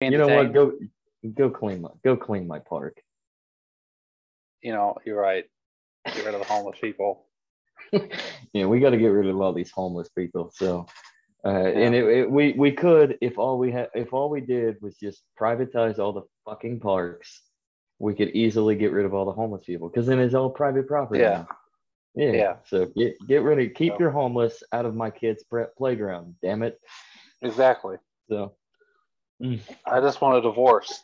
You know what? Go go clean my go clean my park. You know, you're right. Get rid of the homeless people. yeah, we got to get rid of all these homeless people. So, uh, yeah. and it, it, we we could if all we had if all we did was just privatize all the fucking parks, we could easily get rid of all the homeless people because then it's all private property. Yeah. Yeah. yeah. So get get rid of keep so. your homeless out of my kids' playground. Damn it. Exactly. So. Mm. I just want a divorce.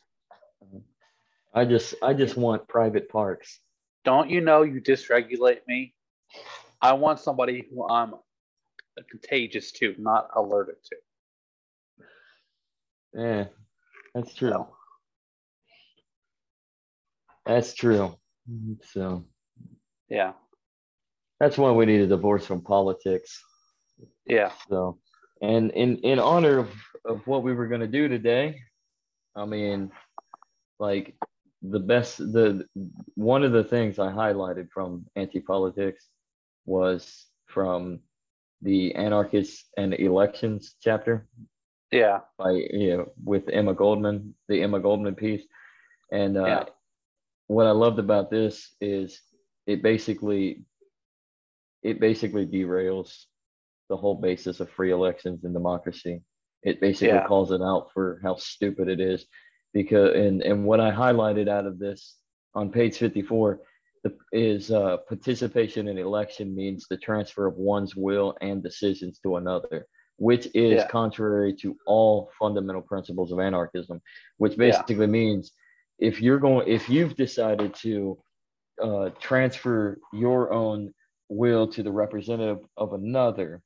I just I just want private parks. Don't you know you dysregulate me? I want somebody who I'm contagious to, not allergic to. Yeah, that's true. So. That's true. So, yeah, that's why we need a divorce from politics. Yeah. So, and in in honor of, of what we were going to do today, I mean, like the best the one of the things I highlighted from anti politics was from the anarchists and elections chapter. Yeah. By you know with Emma Goldman, the Emma Goldman piece, and uh, yeah. what I loved about this is it basically it basically derails the whole basis of free elections and democracy. It basically yeah. calls it out for how stupid it is. Because and and what I highlighted out of this on page 54 the, is uh, participation in election means the transfer of one's will and decisions to another, which is yeah. contrary to all fundamental principles of anarchism, which basically yeah. means if you're going if you've decided to uh, transfer your own will to the representative of another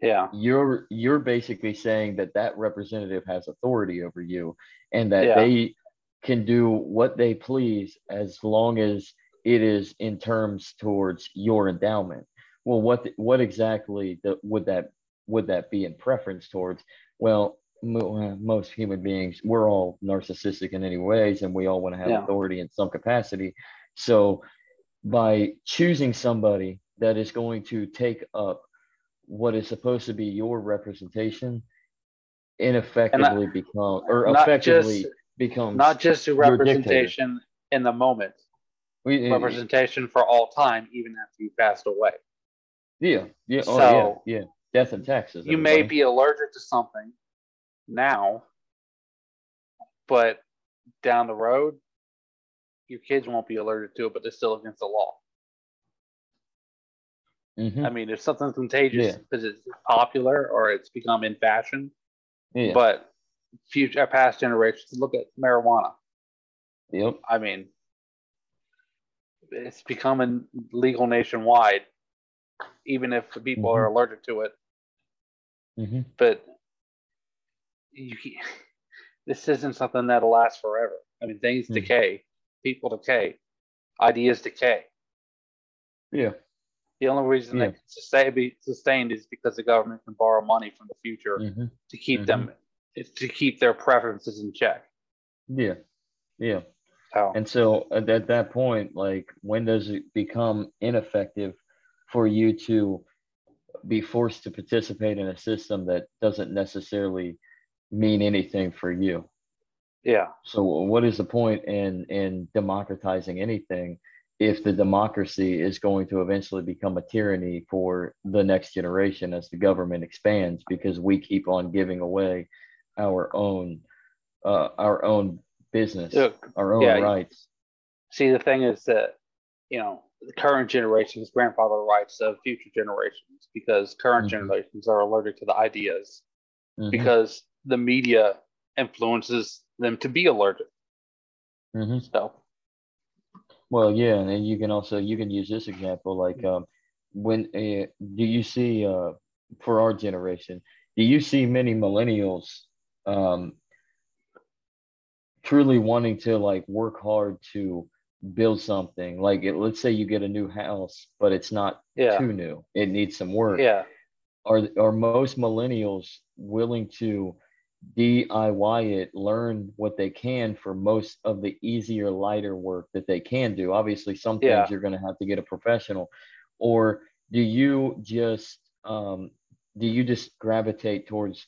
yeah you're you're basically saying that that representative has authority over you and that yeah. they can do what they please as long as it is in terms towards your endowment well what what exactly the, would that would that be in preference towards well most human beings we're all narcissistic in any ways and we all want to have yeah. authority in some capacity so by choosing somebody that is going to take up what is supposed to be your representation ineffectively not, become or effectively just, becomes not just a representation in the moment we, eh, representation for all time even after you passed away. Yeah yeah oh, yeah yeah. Death and taxes you everybody. may be allergic to something now but down the road your kids won't be allergic to it but they're still against the law Mm-hmm. I mean, if something's contagious because yeah. it's popular or it's become in fashion, yeah. but future past generations look at marijuana. Yep. I mean, it's becoming legal nationwide, even if people mm-hmm. are allergic to it. Mm-hmm. But you, this isn't something that'll last forever. I mean, things mm-hmm. decay, people decay, ideas decay. Yeah. The only reason yeah. they can sustain, be sustained is because the government can borrow money from the future mm-hmm. to keep mm-hmm. them to keep their preferences in check. Yeah, yeah. Oh. And so at, at that point, like, when does it become ineffective for you to be forced to participate in a system that doesn't necessarily mean anything for you? Yeah. So what is the point in in democratizing anything if the democracy is going to eventually become a tyranny for the next generation as the government expands because we keep on giving away our own uh, our own business Look, our own yeah, rights see the thing is that you know the current generation's grandfather rights of future generations because current mm-hmm. generations are allergic to the ideas mm-hmm. because the media influences them to be allergic mm-hmm. so well, yeah, and you can also you can use this example like um, when uh, do you see uh, for our generation do you see many millennials um, truly wanting to like work hard to build something? Like it, let's say you get a new house but it's not yeah. too new. It needs some work. Yeah. Are are most millennials willing to DIY it, learn what they can for most of the easier, lighter work that they can do. Obviously, some things yeah. you're going to have to get a professional. Or do you just um, do you just gravitate towards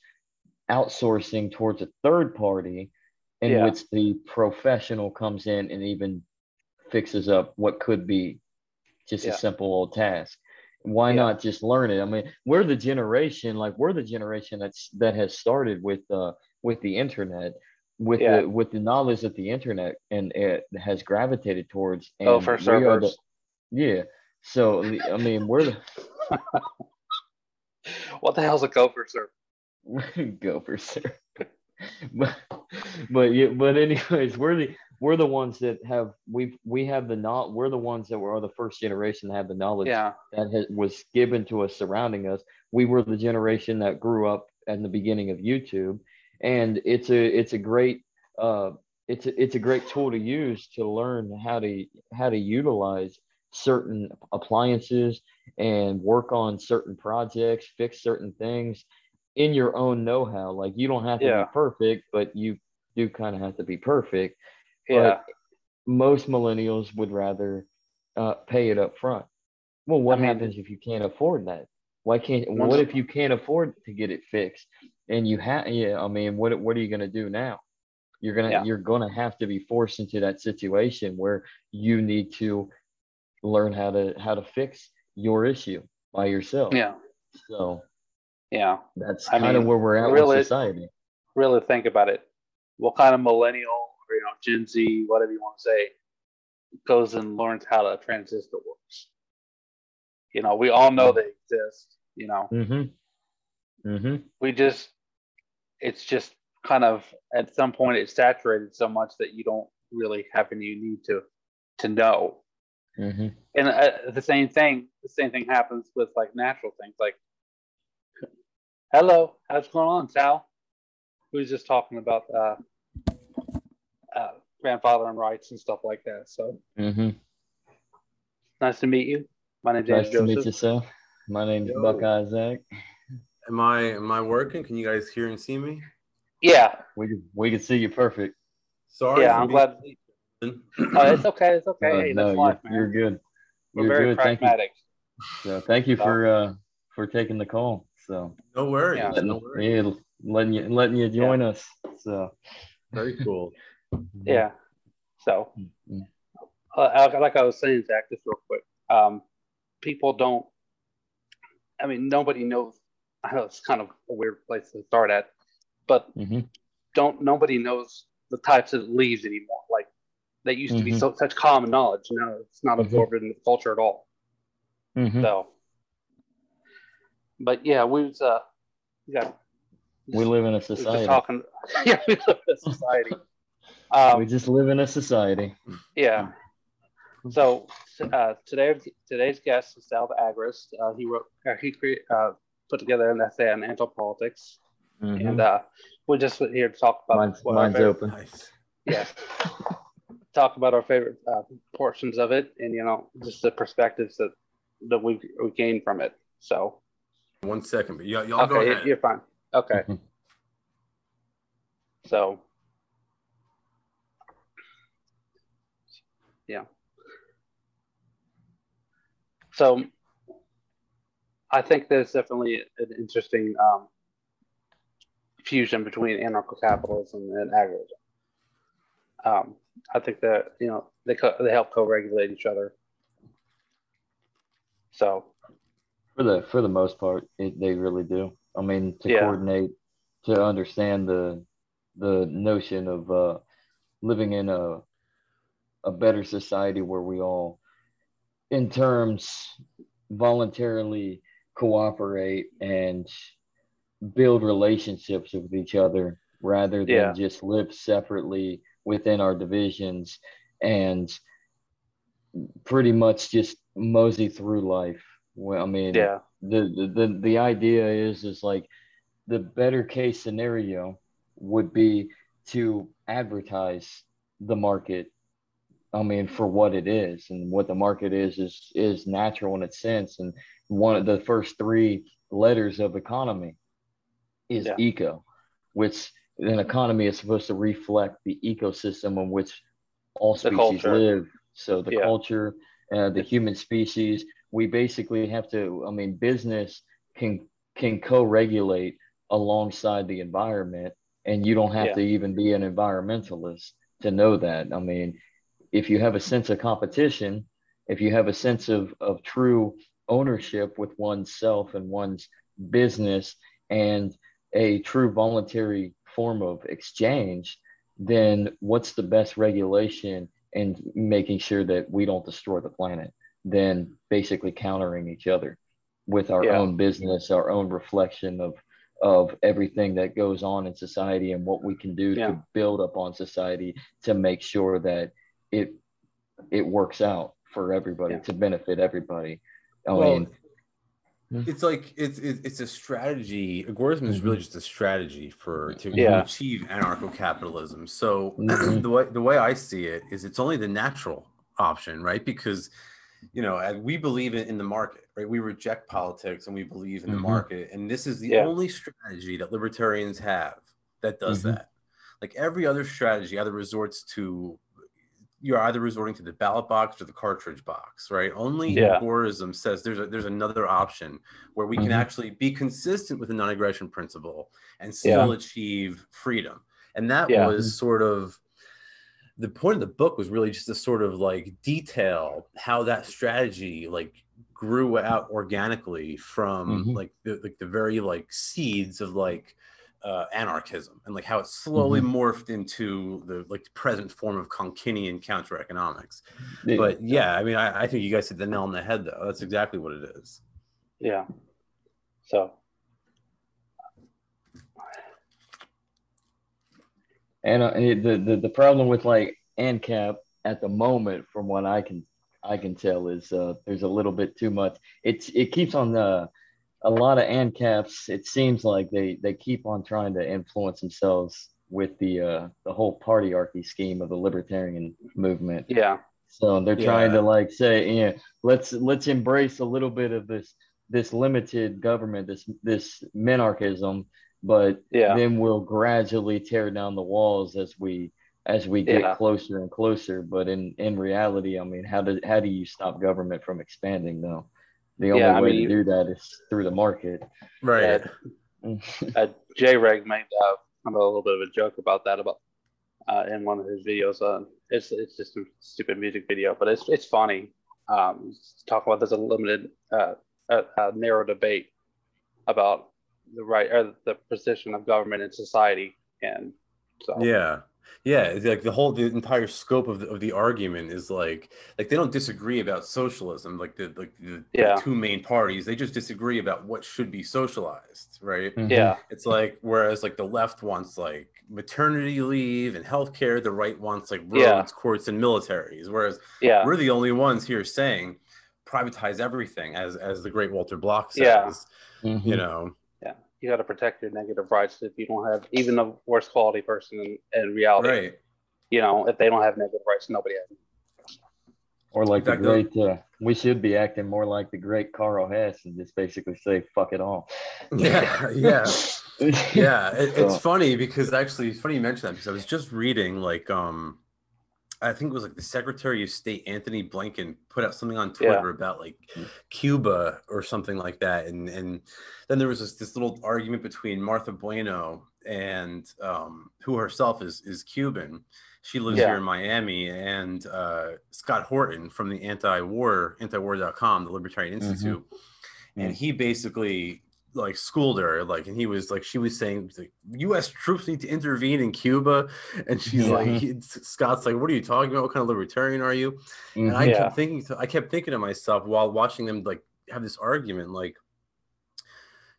outsourcing towards a third party in yeah. which the professional comes in and even fixes up what could be just yeah. a simple old task why yeah. not just learn it? I mean we're the generation like we're the generation that's that has started with uh with the internet with yeah. the with the knowledge that the internet and it has gravitated towards and oh for servers the, yeah. So i mean we're the what the hell's a gopher server? Gopher server. But but yeah but anyways we're the we're the ones that have we we have the not we're the ones that were the first generation that had the knowledge yeah. that has, was given to us surrounding us. We were the generation that grew up at the beginning of YouTube, and it's a it's a great uh, it's a, it's a great tool to use to learn how to how to utilize certain appliances and work on certain projects, fix certain things in your own know-how. Like you don't have to yeah. be perfect, but you do kind of have to be perfect yeah. But most millennials would rather uh, pay it up front. Well, what I mean, happens if you can't afford that? Why can't? What if you can't afford to get it fixed? And you have, yeah. I mean, what what are you gonna do now? You're gonna yeah. you're gonna have to be forced into that situation where you need to learn how to how to fix your issue by yourself. Yeah. So. Yeah. That's kind of where we're at really, with society. Really think about it. What kind of millennial or you know Gen Z, whatever you want to say, goes and learns how a transistor works. You know, we all know they exist. You know, mm-hmm. Mm-hmm. we just it's just kind of at some point it's saturated so much that you don't really have any need to to know. Mm-hmm. And uh, the same thing, the same thing happens with like natural things, like, "Hello, how's it going on, Sal?" We was just talking about uh, grandfather and rights and stuff like that. So mm-hmm. nice to meet you. My name's nice to meet you, sir. My name's Yo. Buckeye Zak. Am I am I working? Can you guys hear and see me? Yeah, we can we can see you perfect. Sorry. Yeah, I'm glad. oh, it's okay. It's okay. Uh, hey, no, life, you're, you're, good. We're you're very good. pragmatic. Thank you. So thank you for uh for taking the call. So no worries. Yeah, letting, no worries. Yeah, letting you letting you join yeah. us. So very cool. Yeah. So, mm-hmm. uh, like I was saying, Zak, just real quick, um, people don't. I mean, nobody knows. I know it's kind of a weird place to start at, but mm-hmm. don't nobody knows the types of leaves anymore. Like that used to be mm-hmm. so such common knowledge. Now it's not mm-hmm. absorbed in the culture at all. Mm-hmm. So, but yeah, we was uh, we got. We live in a society. Talking, yeah, we live in a society. Um, we just live in a society. Yeah. So uh, today, today's guest is Sal Agorist. Uh, he wrote, uh, he cre- uh, put together an essay on Antipolitics, mm-hmm. and uh, we're just here to talk about. Mine's, mine's open. Yeah. talk about our favorite uh, portions of it, and you know, just the perspectives that that we we gained from it. So. One second, but y'all, y'all okay, go ahead. You're fine. Okay. so yeah. So I think there's definitely an interesting um, fusion between anarcho-capitalism and agorism. Um, I think that you know they co- they help co-regulate each other. So, for the for the most part, it, they really do. I mean, to yeah. coordinate, to understand the the notion of uh, living in a a better society where we all, in terms, voluntarily cooperate and build relationships with each other rather than yeah. just live separately within our divisions and pretty much just mosey through life. Well, I mean, yeah. The, the the the idea is is like the better case scenario would be to advertise the market I mean, for what it is and what the market is, is is natural in its sense. And one of the first three letters of economy is yeah. eco, which an economy is supposed to reflect the ecosystem in which all species live. So the yeah. culture, uh, the human species, we basically have to. I mean, business can can co-regulate alongside the environment and you don't have Yeah. to even be an environmentalist to know that i mean if you have a sense of competition if you have a sense of, of true ownership with oneself and one's business and a true voluntary form of exchange then what's the best regulation in making sure that we don't destroy the planet than basically countering each other with our Yeah. own business our own reflection of of everything that goes on in society and what we can do Yeah. to build up on society to make sure that it it works out for everybody Yeah. to benefit everybody i Well, mean it's like it's it's it's a strategy. Agorism is really just a strategy for to Yeah. achieve anarcho-capitalism. So Mhm. the way the way I see it is, it's only the natural option, right? Because you know, we believe in, in the market, right? We reject politics and we believe in the Mhm. market, and this is the Yeah. only strategy that libertarians have that does Mhm. that. Like every other strategy, either resorts to you're either resorting to the ballot box or the cartridge box, right? Only Yeah. says there's a, there's another option where we can Mhm. actually be consistent with the non-aggression principle and still Yeah. achieve freedom. And that Yeah. was sort of the point of the book was really just to sort of like detail how that strategy like grew out organically from Mhm. like the like the very like seeds of like uh, anarchism and like how it slowly morphed into the like present form of Konkinian counter economics. it- But yeah, I mean, I, I think you guys hit the nail on the head though. That's exactly what it is. Yeah. So And uh, the, the the problem with like ANCAP at the moment, from what I can I can tell, is uh, there's a little bit too much. It's it keeps on uh, a lot of ANCAPs. It seems like they they keep on trying to influence themselves with the uh, the whole partyarchy scheme of the libertarian movement. yeah, So they're trying to like say, yeah, let's let's embrace a little bit of this this limited government, this this minarchism, but yeah, then we'll gradually tear down the walls as we as we get Yeah. closer and closer. But in in reality, I mean, how do how do you stop government from expanding though? The only Yeah, I way mean, to do that is through the market. Right. uh, J Reg made uh, a little bit of a joke about that about uh, in one of his videos. Uh, it's it's just a stupid music video, but it's it's funny. Um, talk about there's a limited uh, narrow debate about the right or the position of government in society, and so Yeah. Yeah, like the whole the entire scope of the, of the argument is like like they don't disagree about socialism like the like the, the two main parties they just disagree about what should be socialized right Mhm. yeah, it's like whereas like the left wants like maternity leave and healthcare the right wants like roads Yeah. courts and militaries whereas yeah, we're the only ones here saying privatize everything as as the great Walter Block says Yeah. Mhm. you know yeah. You got to protect your negative rights if you don't have even the worst quality person in, in reality. right You know, if they don't have negative rights, nobody has. Or like the the- great, uh, we should be acting more like the great Carl Hess and just basically say fuck it all. yeah yeah yeah it, it's So- funny because actually it's funny you mentioned that because i was just reading like um i think it was like the secretary of state antony blinken put out something on twitter about like cuba or something like that and and then there was this, this little argument between martha bueno and um who herself is is cuban she lives Yeah. here in miami and uh scott horton from the anti-war anti-war.com the libertarian Mhm. institute and Mm. he basically like schooled her like and he was like she was saying like, us troops need to intervene in cuba and she's Yeah. like scott's like what are you talking about what kind of libertarian are you and i Mhm. Yeah. kept thinking to, i kept thinking to myself while watching them like have this argument like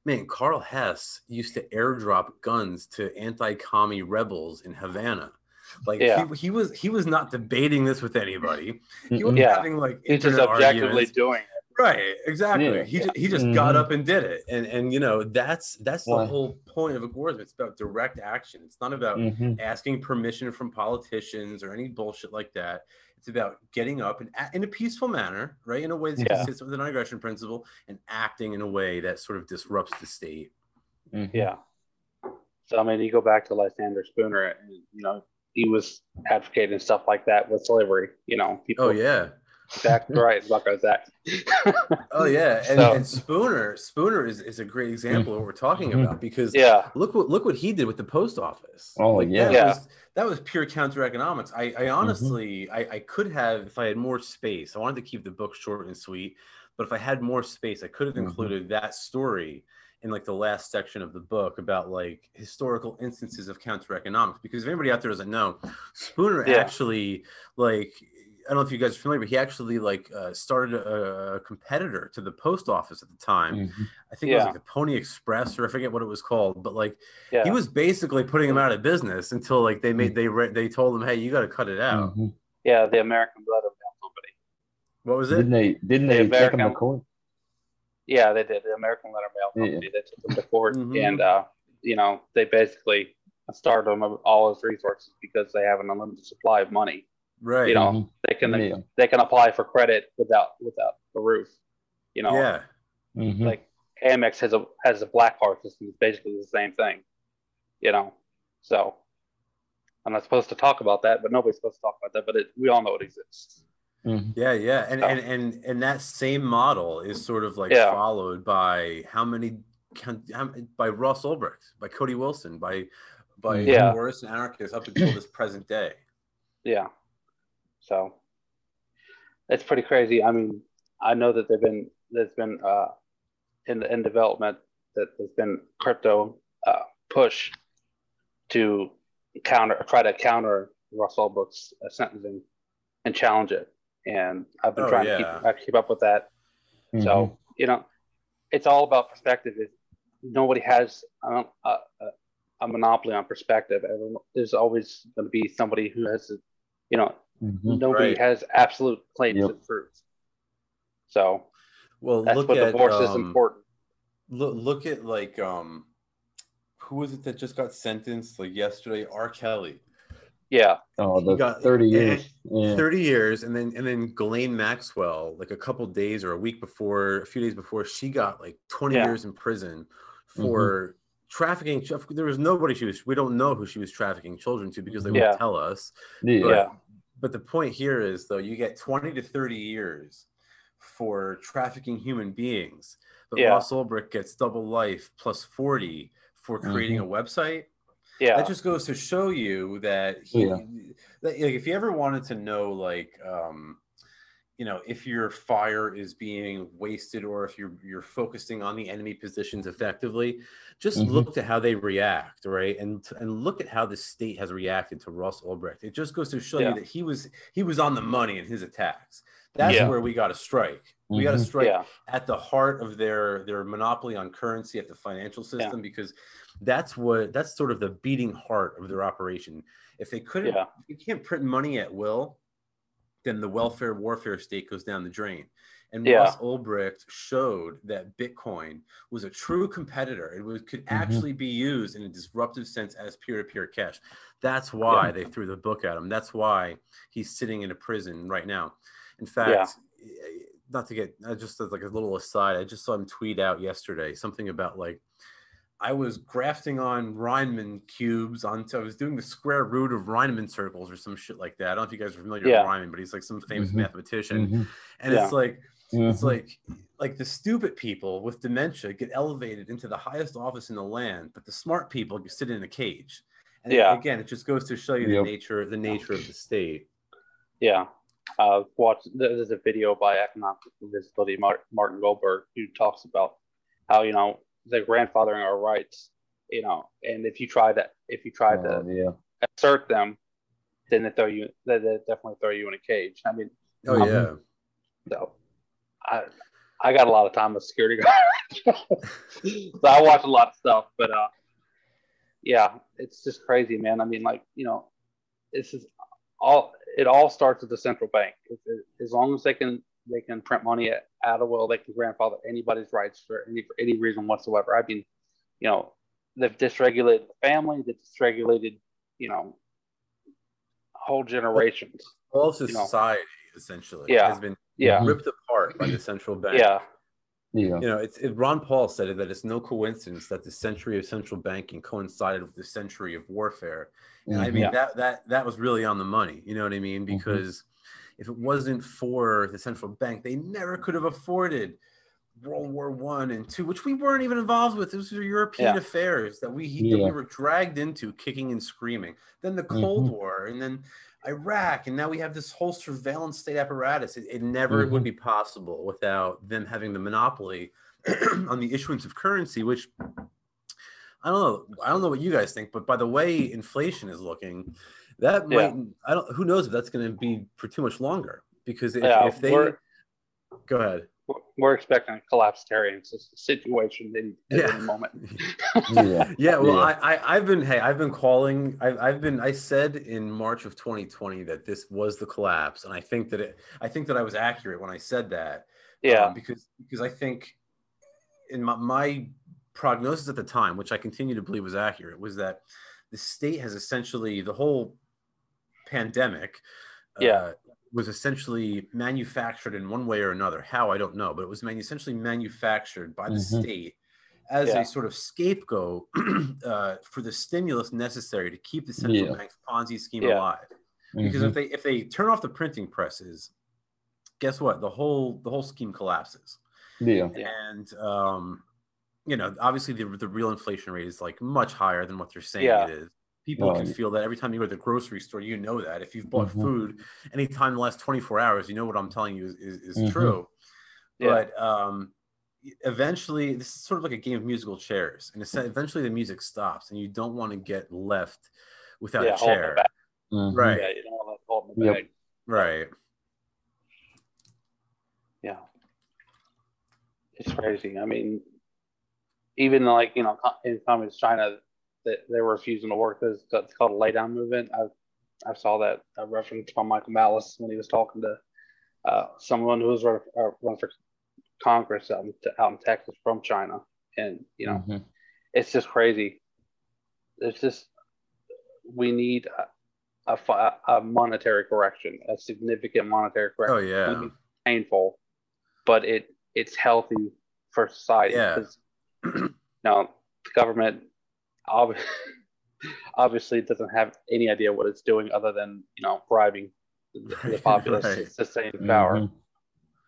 man carl hess used to airdrop guns to anti-commie rebels in havana like Yeah. he, he was he was not debating this with anybody he was having like He's just objectively arguments. doing. Right, exactly. Yeah. He just, he just got Mhm. up and did it, and and you know that's that's the whole point of agorism. It's about direct action. It's not about Mhm. asking permission from politicians or any bullshit like that. It's about getting up and in a peaceful manner, right, in a way that's Yeah. consistent with the non-aggression principle, and acting in a way that sort of disrupts the state. Mhm. Yeah. So I mean, you go back to Lysander Spooner, and you know he was advocating stuff like that with slavery. You know, people. Oh yeah, Zak, right, Buckeye Zach. oh yeah, and, so, and, Spooner, Spooner is, is a great example of what we're talking mm-hmm. about because yeah, look what look what he did with the post office. Oh like, yeah, that yeah. Was, that was pure counter economics. I, I honestly, mm-hmm. I, I could have if I had more space. I wanted to keep the book short and sweet, but if I had more space, I could have mm-hmm. included mm-hmm. that story in like the last section of the book about like historical instances of counter economics because if anybody out there doesn't know spooner yeah. actually like I don't know if you guys are familiar, but he actually like uh, started a, a, competitor to the post office at the time. Mm-hmm. I think yeah. it was like the Pony Express, or I forget what it was called. But like, yeah. he was basically putting him out of business until like they made they re- they told him, hey, you got to cut it out. Mm-hmm. Yeah, the American Letter Mail Company. What was it? Didn't they? Didn't the they American, take him to court? Yeah, they did. The American Letter Mail Company. Yeah. They took him to court, mm-hmm. and uh, you know they basically starved him of all his resources because they have an unlimited supply of money. Right. You know, mm-hmm. they can yeah. they can apply for credit without without a roof. You know. Yeah. Mm-hmm. Like Amex has a has a black card system. It's basically the same thing. You know. So I'm not supposed to talk about that, but nobody's supposed to talk about that. But it, we all know it exists. Mm-hmm. Yeah, yeah, and, so. and and and that same model is sort of like yeah. followed by how many by Ross Ulbricht, by Cody Wilson, by by yeah. Boris and Anarchist up until this present day. Yeah, so it's pretty crazy. I mean, I know that there've been there's been uh, in in development that there's been crypto uh, push to counter try to counter Ross Ulbricht's uh, sentencing and challenge it. And I've been oh, trying yeah. to keep, uh, keep up with that. Mm-hmm. So you know, it's all about perspective. It, nobody has a, a, a monopoly on perspective. There's always going to be somebody who has, you know, Mm-hmm. Nobody right. has absolute claims yep. of truth. So, well, that's look what at, divorce um, is important. Look, look at like um, who was it that just got sentenced like yesterday? R. Kelly. Yeah. Oh, the got, 30 years. Yeah. 30 years. And then and then Ghislaine Maxwell, like a couple days or a week before, a few days before, she got like 20 yeah. years in prison for mm-hmm. trafficking. There was nobody she was, we don't know who she was trafficking children to because they yeah. won't tell us. Yeah. But, but the point here is though you get 20 to 30 years for trafficking human beings but yeah. ross ulbricht gets double life plus 40 for creating mm-hmm. a website yeah that just goes to show you that he yeah. that, like if you ever wanted to know like um you know if your fire is being wasted or if you're you're focusing on the enemy positions effectively just mm-hmm. look to how they react right and and look at how the state has reacted to Ross Ulbricht it just goes to show yeah. you that he was he was on the money in his attacks that's yeah. where we got to strike mm-hmm. we got to strike yeah. at the heart of their their monopoly on currency at the financial system because that's what that's sort of the beating heart of their operation if they couldn't if you can't print money at will then the welfare warfare state goes down the drain. And yeah. Ross Ulbricht showed that Bitcoin was a true competitor. It was, could mm-hmm. actually be used in a disruptive sense as peer-to-peer cash. That's why yeah. they threw the book at him. That's why he's sitting in a prison right now. In fact, yeah. not to get just like a little aside, I just saw him tweet out yesterday something about like I was grafting on Riemann cubes onto, I was doing the square root of Riemann circles or some shit like that. I don't know if you guys are familiar yeah. with Riemann, but he's like some famous mm-hmm. mathematician. Mm-hmm. And yeah. it's like, mm-hmm. it's like, like the stupid people with dementia get elevated into the highest office in the land, but the smart people sit in a cage. And yeah. again, it just goes to show you yep. the nature, the nature of the state. Yeah. Uh, watch, there's a video by Economic Visibility, Martin Goldberg, who talks about how, you know, the grandfathering our rights, you know, and if you try to if you try to yeah. assert them, then they throw you they, they definitely throw you in a cage. I mean, oh um, yeah. So I I got a lot of time with security guard, so I watch a lot of stuff. But uh, yeah, it's just crazy, man. I mean, like you know, this is all. It all starts at the central bank. As long as they can they can print money at, at a will. They can grandfather anybody's rights for any for any reason whatsoever. I mean, you know, they've dysregulated the family. They've dysregulated, you know, whole generations. All society know. essentially yeah. has been yeah. ripped apart by the central bank. Yeah. Yeah. You know, it's it, Ron Paul said it that it's no coincidence that the century of central banking coincided with the century of warfare. And mm-hmm. I mean yeah. that that that was really on the money. You know what I mean? Mm-hmm. Because if it wasn't for the central bank, they never could have afforded World War One and two, which we weren't even involved with. This were European yeah. affairs that we yeah. that we were dragged into, kicking and screaming. Then the Cold mm-hmm. War, and then Iraq, and now we have this whole surveillance state apparatus. It, it never mm-hmm. would be possible without them having the monopoly on the issuance of currency, which I don't know. I don't know what you guys think, but by the way inflation is looking, that yeah. might I don't who knows if that's going to be for too much longer because if, yeah, if they go ahead we're expecting a collapsitarian situation in, in yeah. the moment. yeah. yeah. Well, yeah. I, I, have been, hey, I've been calling, I've, I've been, I said in March of 2020 that this was the collapse. And I think that it, I think that I was accurate when I said that. Yeah. Um, because, because I think in my, my prognosis at the time, which I continue to believe was accurate, was that the state has essentially the whole pandemic. Yeah. Uh, was essentially manufactured in one way or another. How I don't know, but it was essentially manufactured by the mm-hmm. state as yeah. a sort of scapegoat uh, for the stimulus necessary to keep the central yeah. bank's Ponzi scheme yeah. alive. Because mm-hmm. if they if they turn off the printing presses, guess what? The whole the whole scheme collapses. Yeah. And um, you know, obviously the the real inflation rate is like much higher than what they're saying it is people can feel that every time you go to the grocery store you know that. If you've bought mm-hmm. food anytime in the last 24 hours you know what i'm telling you is, is, is mm-hmm. true. Yeah. but um, eventually this is sort of like a game of musical chairs. And eventually the music stops and you don't want to get left without yeah, a chair. mm-hmm. right. Yeah you don't want to hold the bag. right. Yeah. It's crazy. I mean even like you know in communist china that they were refusing to work. It's, it's called a lay down movement. I I saw that a reference from Michael Malice when he was talking to uh, someone who was running, uh, running for Congress out in, out in Texas from China, and you know, mm-hmm. it's just crazy. It's just we need a, a, a, monetary correction, a significant monetary correction. Oh yeah, painful, but it it's healthy for society. Yeah. now the government obviously it doesn't have any idea what it's doing other than you know bribing the, the populace right. to sustain power. Mm-hmm.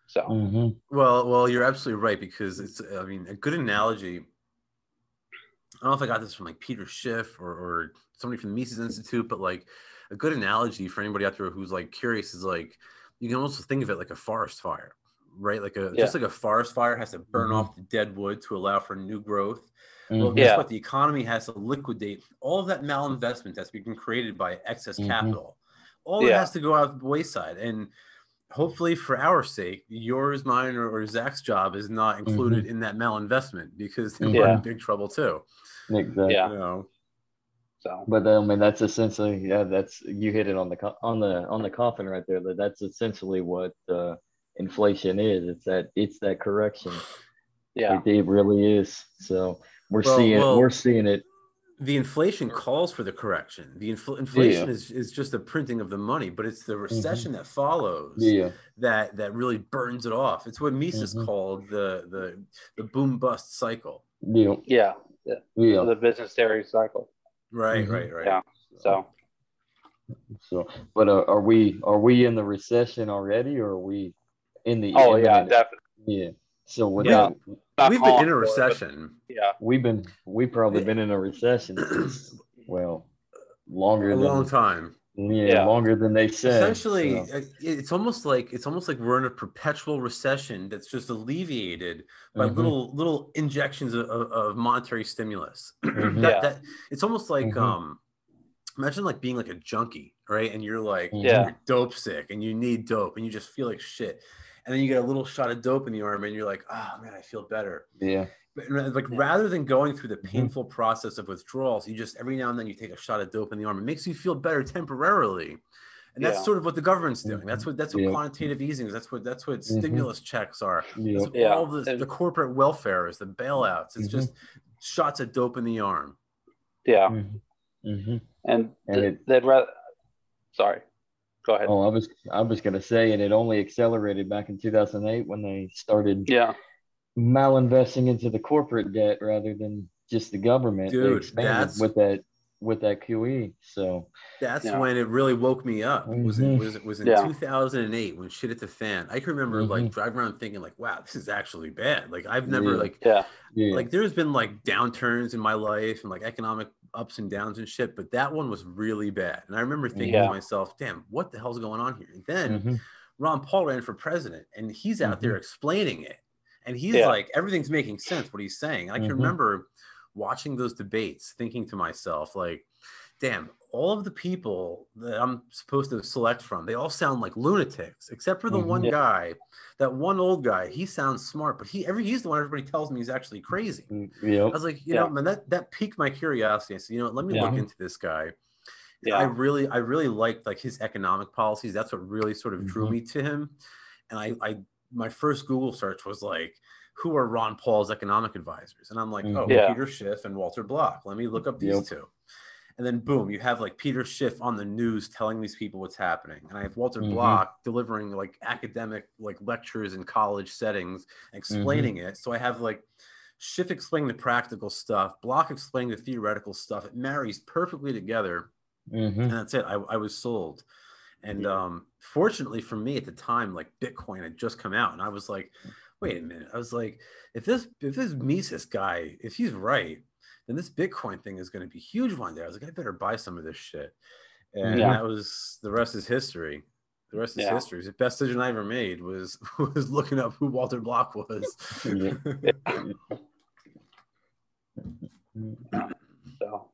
So mm-hmm. well, well, you're absolutely right because it's I mean a good analogy. I don't know if I got this from like Peter Schiff or, or somebody from the Mises Institute, but like a good analogy for anybody out there who's like curious is like you can also think of it like a forest fire, right? Like a yeah. just like a forest fire has to burn mm-hmm. off the dead wood to allow for new growth. Mm-hmm. Well, guess yeah. what? The economy has to liquidate all of that malinvestment that's been created by excess mm-hmm. capital. All yeah. it has to go out the wayside. And hopefully, for our sake, yours, mine, or, or Zak's job is not included mm-hmm. in that malinvestment because then yeah. we're in big trouble too. Exactly. Yeah. You know? So. But I mean, that's essentially yeah. That's you hit it on the on the on the coffin right there. That that's essentially what uh, inflation is. It's that it's that correction. Yeah, it, it really is. So we're well, seeing well, we're seeing it. The inflation calls for the correction. The infl- inflation yeah. is, is just the printing of the money, but it's the recession mm-hmm. that follows yeah. that that really burns it off. It's what Mises mm-hmm. called the the the boom bust cycle. Yeah. Yeah. Yeah. yeah. The business theory cycle. Right, mm-hmm. right, right. Yeah. So so but uh, are we are we in the recession already or are we in the Oh yeah, definitely. Yeah. So with yeah. that, we've been in a recession. yeah, we've been we've probably been in a recession. well, longer a than, long time. Yeah, yeah, longer than they said. Essentially, so. it's almost like it's almost like we're in a perpetual recession that's just alleviated by mm-hmm. little little injections of, of monetary stimulus. Mm-hmm. that, yeah. that, it's almost like mm-hmm. um, imagine like being like a junkie, right? And you're like yeah. you're dope sick and you need dope and you just feel like shit and then you get a little shot of dope in the arm and you're like oh man i feel better yeah but like rather than going through the mm-hmm. painful mm-hmm. process of withdrawals you just every now and then you take a shot of dope in the arm it makes you feel better temporarily and that's yeah. sort of what the government's doing. That's what that's what yeah. quantitative easing is. That's what that's what mm-hmm. stimulus checks are. Yeah. yeah. All the, the corporate welfare is the bailouts. It's mm-hmm. just shots of dope in the arm. Yeah. Mm-hmm. mm-hmm. And, and th- it, they'd rather. Sorry. Go ahead. Oh, I was I was gonna say, and it only accelerated back in 2008 when they started. Yeah. Malinvesting into the corporate debt rather than just the government. Dude, that's with that. with that QE. So that's yeah. when it really woke me up. Mm-hmm. Was it was it was in yeah. 2008 when shit hit the fan. I can remember mm-hmm. like driving around thinking like, wow, this is actually bad. Like I've never yeah. like yeah. like there's been like downturns in my life and like economic ups and downs and shit, but that one was really bad. And I remember thinking to myself, damn, what the hell's going on here? And then mm-hmm. Ron Paul ran for president and he's out there mm-hmm. explaining it. And he's like, everything's making sense what he's saying. I can mm-hmm. remember watching those debates, thinking to myself, like, damn, all of the people that I'm supposed to select from, they all sound like lunatics, except for the mm-hmm. one guy, that one old guy. He sounds smart, but he every he's the one everybody tells me he's actually crazy. Mm, yep. I was like, you yeah. know, man, that that piqued my curiosity. I said, you know, let me yeah. look into this guy. Yeah. I really, I really liked like his economic policies. That's what really sort of drew mm-hmm. me to him. And I, I, my first Google search was like, who are Ron Paul's economic advisors? And I'm like, mm-hmm. oh, yeah. Peter Schiff and Walter Block. Let me look up these yep. two. And then boom, you have like Peter Schiff on the news telling these people what's happening. And I have Walter mm-hmm. Block delivering like academic like lectures in college settings, explaining mm-hmm. it. So I have like Schiff explaining the practical stuff, Block explaining the theoretical stuff. It marries perfectly together. Mm-hmm. And that's it. I, I was sold. And um, fortunately for me at the time, like Bitcoin had just come out, and I was like, wait a minute. I was like, if this if this Mises guy, if he's right, then this Bitcoin thing is going to be huge one day. I was like, I better buy some of this shit. And yeah. that was the rest is history. The rest is yeah. history. The best decision I ever made was was looking up who Walter Block was. so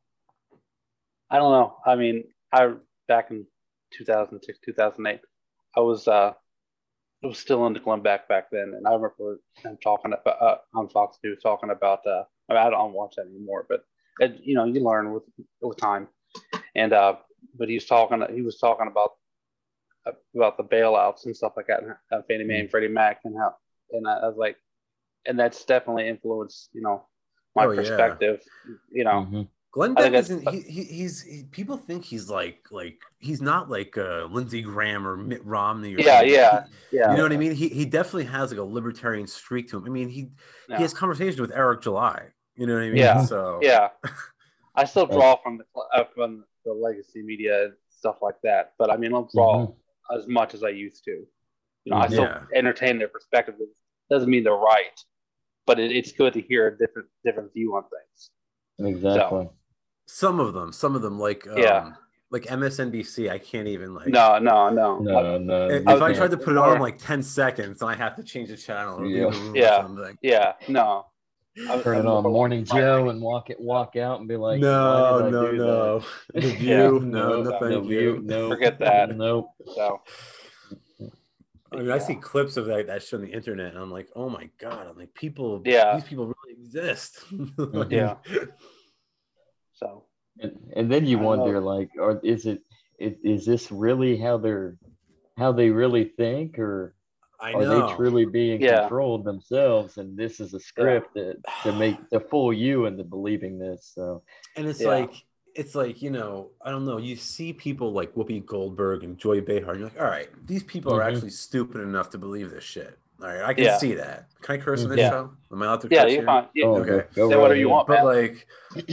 I don't know. I mean, I back in 2006, 2008, I was uh I was still into Glenn Beck back then, and I remember him talking about uh, on Fox News talking about. Uh, I, mean, I don't watch that anymore, but it, you know, you learn with with time. And uh, but he was talking. He was talking about about the bailouts and stuff like that, and Fannie Mae and mm-hmm. Freddie Mac, and how. And I, I was like, and that's definitely influenced, you know, my oh, perspective. Yeah. You know, mm-hmm. Glenn Beck isn't. He, he, he's he, people think he's like like he's not like uh, Lindsey Graham or Mitt Romney. Or yeah, something. yeah, yeah. You know what I mean? He he definitely has like a libertarian streak to him. I mean, he yeah. he has conversations with Eric July. You know what I mean? Yeah. So yeah, I still draw from the uh, from the legacy media stuff like that. But I mean, I don't draw mm-hmm. as much as I used to. You know, I still yeah. entertain their perspective. It doesn't mean they're right, but it, it's good to hear a different different view on things. Exactly. So, some of them, some of them, like um, yeah, like MSNBC. I can't even like. No, no, no, no, no. If, if I tried to put it on like ten seconds, I have to change the channel. yeah, yeah, yeah. No. Turn it on Morning Joe and walk it, walk out and be like, no, no, no. The view, yeah, no, no, no, thank you. No, forget that. Nope. So. I mean, yeah. I see clips of that that show on the internet, and I'm like, oh my god! I'm like, people, yeah, these people really exist. like, mm-hmm. yeah. So, and, and then you I wonder, know. like, or is it is, is this really how they're how they really think, or are they truly being yeah. controlled themselves? And this is a script yeah. that to make to fool you into believing this. So, and it's yeah. like it's like you know I don't know. You see people like Whoopi Goldberg and Joy Behar, and you're like, all right, these people mm-hmm. are actually stupid enough to believe this shit. All right, I can yeah. see that. Can I curse on this yeah. show? Am I allowed to yeah, you're fine. Yeah, oh, okay. Go, go Say whatever you want, but man. like,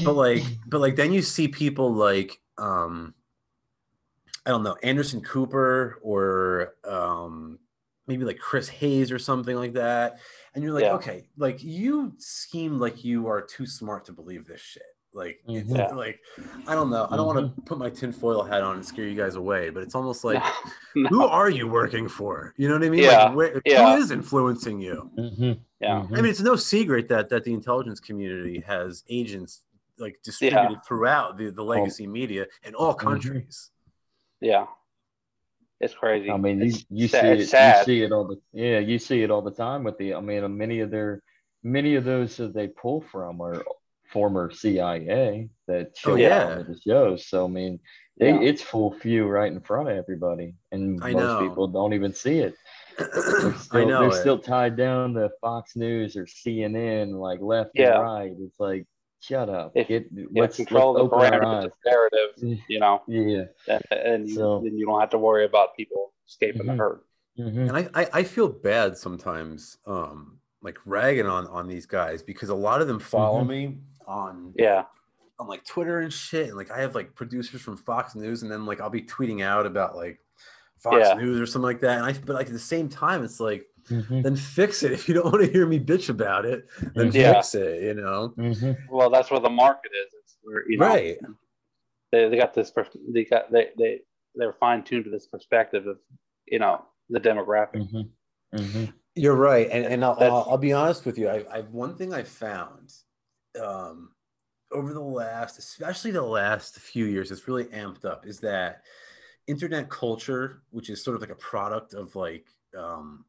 but like, but like, then you see people like, um, I don't know, Anderson Cooper or um, maybe like Chris Hayes or something like that, and you're like, yeah. okay, like you seem like you are too smart to believe this shit. Like, mm-hmm. yeah. like I don't know. I don't want to mm-hmm. put my tinfoil hat on and scare you guys away, but it's almost like, no. who are you working for? You know what I mean? Yeah. Like, where, yeah. who is influencing you? Mm-hmm. Yeah. I mean, it's no secret that that the intelligence community has agents like distributed yeah. throughout the, the legacy oh. media in all mm-hmm. countries. Yeah. It's crazy. I mean, you, you see it, you see it all the yeah, you see it all the time with the. I mean, uh, many of their many of those that they pull from are former CIA that oh, show oh, yeah. up on the shows. So I mean, they, yeah. it's full view right in front of everybody, and I most know. people don't even see it. They're still, I know they're it. still tied down to Fox News or CNN, like left yeah. and right. It's like, shut up. If, Get, let's, control let's the parameters narrative, you know. Yeah. And, and you, so, then you don't have to worry about people escaping mm-hmm. the herd. Mm-hmm. And I, I, I, feel bad sometimes, um, like ragging on on these guys because a lot of them follow mm-hmm. me on yeah on like Twitter and shit, and like I have like producers from Fox News, and then like I'll be tweeting out about like Fox yeah. News or something like that. And I, but like at the same time, it's like, mm-hmm. then fix it. If you don't want to hear me bitch about it, then yeah. fix it. You know. Mm-hmm. Well, that's where the market is. It's where you know, right. They, they got this. They got they they they're fine tuned to this perspective of you know the demographic. Mm-hmm. mm-hmm. You're right, and and I'll, I'll, I'll be honest with you. I, I one thing I found um, over the last, especially the last few years, it's really amped up. Is that internet culture, which is sort of like a product of like um,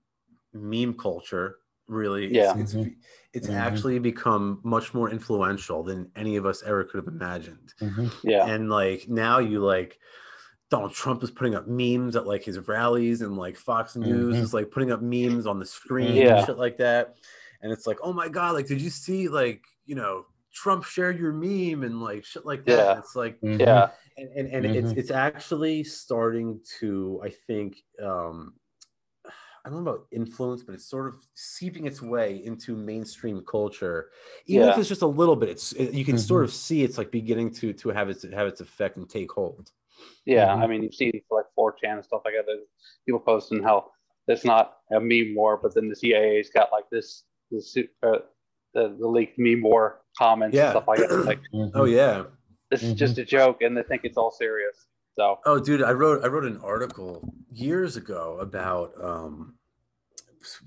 meme culture, really, yeah, it's, mm-hmm. it's, it's mm-hmm. actually become much more influential than any of us ever could have imagined. Mm-hmm. Yeah, and like now you like Donald Trump is putting up memes at like his rallies, and like Fox News mm-hmm. is like putting up memes on the screen yeah. and shit like that. And it's like, oh my god, like, did you see like you know Trump shared your meme and like shit like that? Yeah. It's like, mm-hmm. yeah, and and, and mm-hmm. it's it's actually starting to, I think, um, I don't know about influence, but it's sort of seeping its way into mainstream culture. Even yeah. if it's just a little bit, it's it, you can mm-hmm. sort of see it's like beginning to to have its have its effect and take hold. Yeah, mm-hmm. I mean, you see like 4chan and stuff like that. People posting how it's not a meme war, but then the CIA's got like this this uh, the, the leaked meme war comments yeah. and stuff like that. Like, mm-hmm. oh yeah, this mm-hmm. is just a joke, and they think it's all serious. So, oh, dude, I wrote I wrote an article years ago about um,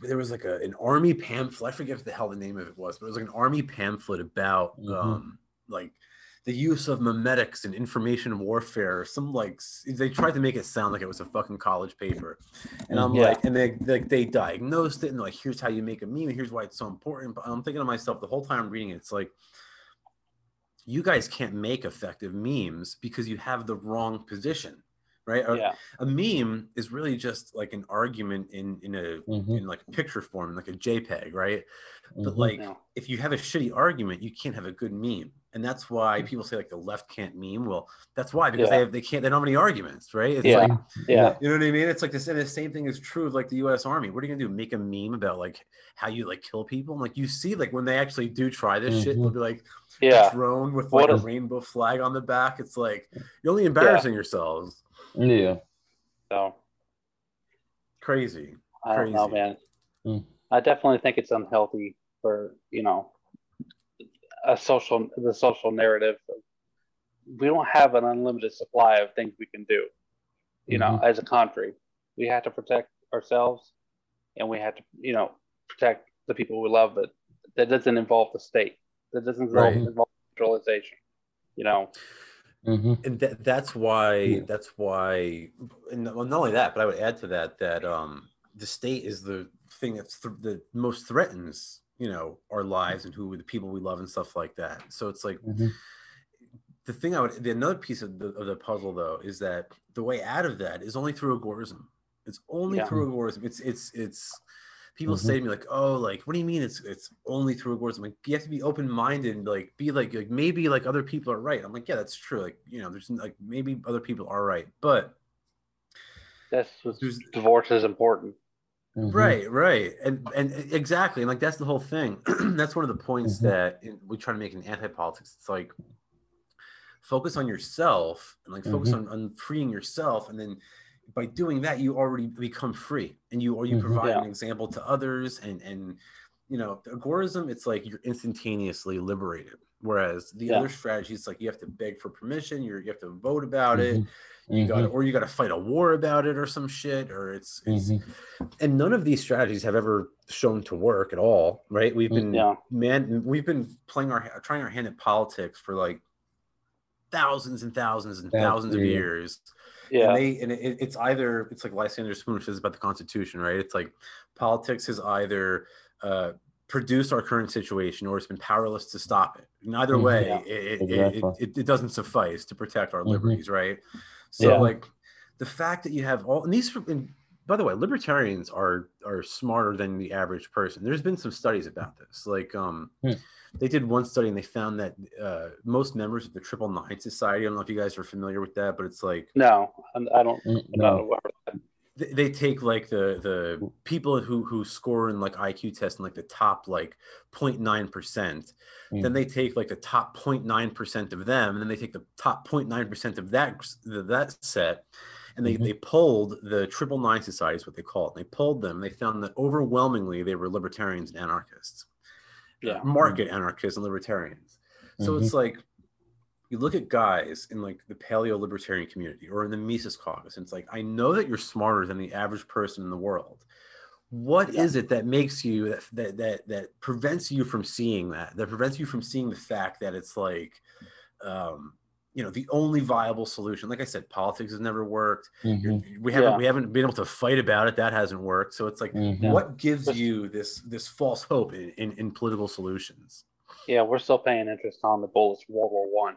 there was like a an army pamphlet. I forget what the hell the name of it was, but it was like an army pamphlet about mm-hmm. um, like the use of memetics and information warfare. Some like they tried to make it sound like it was a fucking college paper, and I'm yeah. like, and they like they diagnosed it and like, here's how you make a meme, and here's why it's so important. But I'm thinking to myself the whole time I'm reading it, it's like, you guys can't make effective memes because you have the wrong position right? Yeah. A, a, meme is really just like an argument in in a mm-hmm. in like a picture form, like a JPEG, right? Mm-hmm. But like yeah. if you have a shitty argument, you can't have a good meme. And that's why mm. people say like the left can't meme. Well, that's why because yeah. they have they can't they don't have any arguments, right? It's yeah. like yeah, you know what I mean? It's like this and the same thing is true of like the US Army. What are you gonna do? Make a meme about like how you like kill people? And like you see like when they actually do try this mm-hmm. shit, they'll be like yeah. drone with like what a is... rainbow flag on the back. It's like you're only embarrassing yourselves. Yeah. So crazy. I don't know, man. Mm. I definitely think it's unhealthy for you know a social the social narrative. We don't have an unlimited supply of things we can do. You mm-hmm. know, as a country, we have to protect ourselves, and we have to you know protect the people we love. But that doesn't involve the state. That doesn't involve, right. involve centralization. You know, Mm-hmm. And th- that's why yeah. that's why and well, not only that but i would add to that that um the state is the thing that's th- the most threatens you know our lives and who the people we love and stuff like that so it's like mm-hmm. the thing i would the another piece of the, of the puzzle though is that the way out of that is only through agorism it's only yeah. through agorism it's it's it's people mm-hmm. say to me like, "Oh, like what do you mean it's it's only through awards?" I'm like, you have to be open minded and like be like like maybe like other people are right. I'm like, yeah, that's true. Like you know, there's like maybe other people are right, but that's divorce is important. Mm-hmm. Right, right, and and exactly, and like that's the whole thing. that's one of the points mm-hmm. that we try to make in anti-politics. It's like focus on yourself and like focus mm-hmm. on, on freeing yourself, and then by doing that you already become free and you or you mm-hmm, provide yeah. an example to others and and you know agorism it's like you're instantaneously liberated whereas the yeah. other strategy it's like you have to beg for permission you're, you have to vote about mm-hmm. it you mm-hmm. got or you got to fight a war about it or some shit or it's, it's mm-hmm. and none of these strategies have ever shown to work at all right we've been yeah. man we've been playing our trying our hand at politics for like thousands and thousands and thousands of years yeah. And they and it, it's either it's like Lysander Spooner says about the Constitution, right? It's like politics has either uh, produced our current situation or it's been powerless to stop it. In either mm-hmm. way, yeah. it, exactly. it, it, it, doesn't suffice to protect our mm-hmm. liberties, right? So yeah. like the fact that you have all and these and by the way, libertarians are are smarter than the average person. There's been some studies about this. Like um hmm they did one study and they found that uh, most members of the Triple Nine Society. I don't know if you guys are familiar with that, but it's like no, I don't. Mm, no. they take like the the people who who score in like IQ tests in like the top like 0.9 percent. Mm. Then they take like the top 0.9 percent of them, and then they take the top 0.9 percent of that that set, and they mm-hmm. they polled the triple nine society is what they call it. And they polled them. They found that overwhelmingly they were libertarians and anarchists, yeah, market mm-hmm. anarchists and libertarians. So mm-hmm. it's like you look at guys in like the paleo libertarian community or in the Mises caucus, and it's like, I know that you're smarter than the average person in the world. What yeah. is it that makes you that, that that that prevents you from seeing that? That prevents you from seeing the fact that it's like, um, you know, the only viable solution. Like I said, politics has never worked. Mm-hmm. We haven't yeah. we haven't been able to fight about it. That hasn't worked. So it's like, mm-hmm. what gives you this this false hope in, in, in political solutions? Yeah, we're still paying interest on the bullets World War One.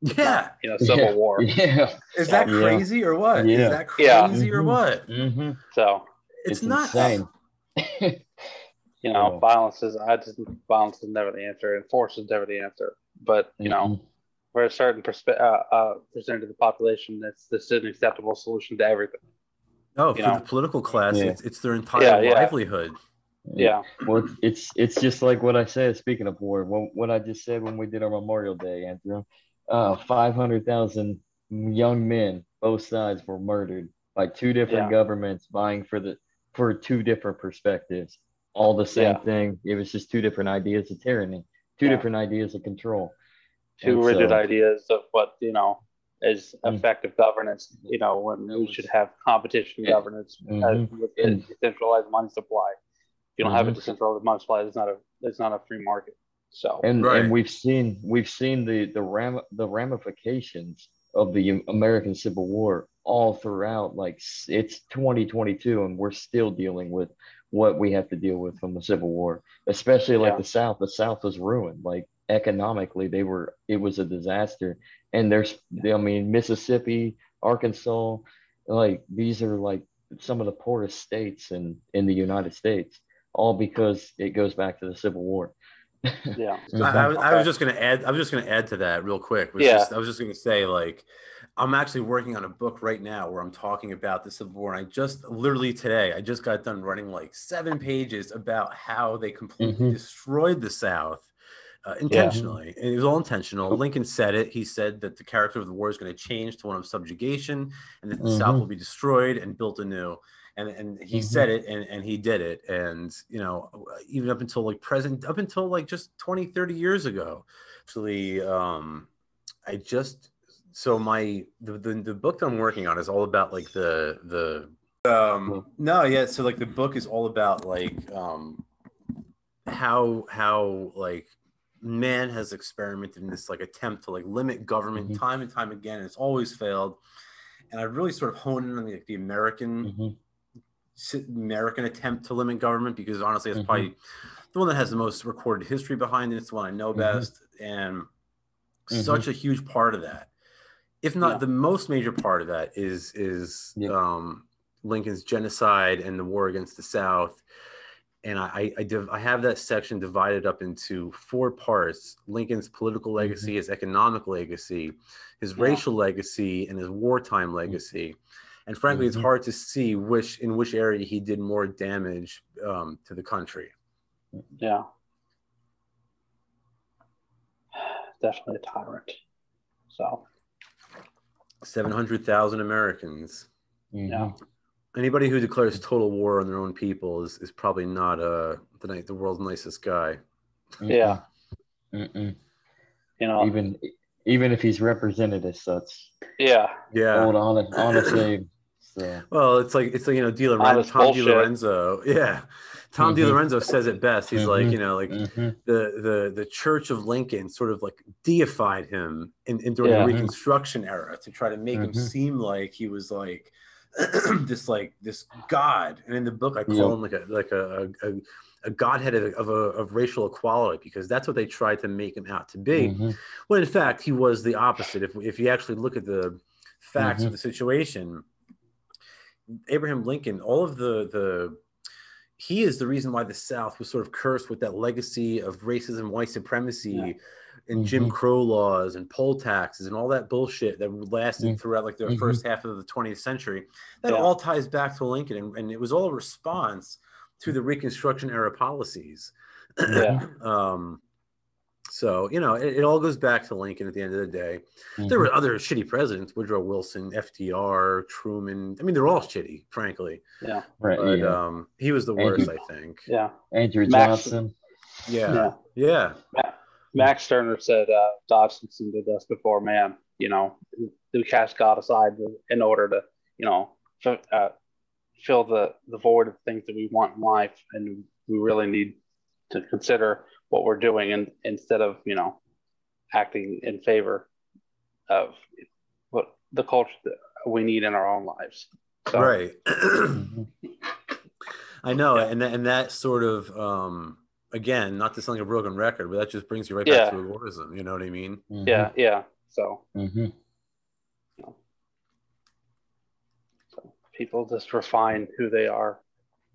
Yeah. you know, Civil yeah. War. Yeah. Is that crazy or what? Yeah. Is that crazy yeah. or mm-hmm. what? Mm-hmm. So it's, it's not insane. you know, violence is I just violence is never the answer, and force is never the answer. But you mm-hmm. know, for a certain perspe- uh, uh, percentage of the population, that's this is an acceptable solution to everything. No, for know? the political class, it's, it's their entire livelihood. Yeah. Well, it's it's just like what I said. Speaking of war, what, what I just said when we did our Memorial Day, Andrew uh, 500,000 young men, both sides were murdered by two different yeah. governments vying for the for two different perspectives. All the same yeah. thing. It was just two different ideas of tyranny, two yeah. different ideas of control. Two and rigid so, ideas of what, you know, is mm. effective mm-hmm. governance, you know, when we should have competition governance mm-hmm. with a decentralized money supply. If you don't mm-hmm. have a mm-hmm. decentralized money supply, it's not a it's not a free market. So and right. and we've seen we've seen the the ram the ramifications of the American Civil War all throughout. Like it's 2022, and we're still dealing with what we have to deal with from the Civil War, especially like yeah. the South. The South was ruined. Like economically, they were it was a disaster. And there's I mean Mississippi, Arkansas, like these are like some of the poorest states in in the United States, all because it goes back to the Civil War yeah. I, I, I, was just gonna add. I was just gonna add to that real quick. yeah. Just, I was just gonna say like, I'm actually working on a book right now where I'm talking about the Civil War, and I just literally today I just got done running like seven pages about how they completely mm-hmm. destroyed the South. Uh, intentionally, yeah. and it was all intentional. Lincoln said it. He said that the character of the war is going to change to one of subjugation, and that the mm-hmm. South will be destroyed and built anew and and he mm-hmm. said it and, and he did it and you know even up until like present up until like just 20 30 years ago actually um i just so my the, the, the book that i'm working on is all about like the the um no yeah so like the book is all about like um how how like man has experimented in this like attempt to like limit government mm-hmm. time and time again and it's always failed and i really sort of honed in on the, like, the american mm-hmm. American attempt to limit government because honestly, it's mm-hmm. probably the one that has the most recorded history behind it. It's the one I know mm-hmm. best, and mm-hmm. such a huge part of that, if not yeah. the most major part of that, is is yeah. um, Lincoln's genocide and the war against the South. And I I, div- I have that section divided up into four parts: Lincoln's political legacy, mm-hmm. his economic legacy, his yeah. racial legacy, and his wartime mm-hmm. legacy and frankly, mm-hmm. it's hard to see which in which area he did more damage um, to the country. Yeah, definitely a tyrant. So, seven hundred thousand Americans. Mm-hmm. Yeah. Anybody who declares total war on their own people is, is probably not uh, the the world's nicest guy. Yeah. Mm-mm. You know, even even if he's represented as such. Yeah. Yeah. Hold on, honestly, so. Well, it's like it's like you know, DiLorenzo, Tom bullshit. DiLorenzo. Yeah, Tom mm-hmm. DiLorenzo says it best. He's mm-hmm. like, you know, like mm-hmm. the the the Church of Lincoln sort of like deified him in, in during yeah. the Reconstruction era to try to make him mm-hmm. seem like he was like this like this god. And in the book, I call yeah. him like a like a, a, a godhead of, of, a, of racial equality because that's what they tried to make him out to be. Mm-hmm. When in fact, he was the opposite. If if you actually look at the facts of mm-hmm. the situation Abraham Lincoln, all of the the he is the reason why the South was sort of cursed with that legacy of racism, white supremacy, and Jim Crow laws and poll taxes and all that bullshit that lasted Mm-hmm. throughout like the Mhm. first half of the 20th century. That Yeah. all ties back to Lincoln, and, and it was all a response to the Reconstruction era policies. Yeah. um, so you know, it, it all goes back to Lincoln at the end of the day. Mm-hmm. There were other shitty presidents: Woodrow Wilson, FDR, Truman. I mean, they're all shitty, frankly. Yeah. right. But yeah. um, he was the Andrew- worst, I think. Yeah. Andrew Max- Johnson. Yeah, Yeah. yeah. Max Turner said uh, Dodson did this before man. You know, we cast God aside in order to, you know, f- uh, fill the, the void of things that we want in life. And we really need to consider what we're doing and instead of, you know, acting in favor of what the culture that we need in our own lives. So, Right. I know, and that, and that sort of um, again, not to sound like a broken record, but that just brings you right Yeah. back to agorism. You know what I mean? Yeah. Yeah. So, Mhm. So people just refine who they are,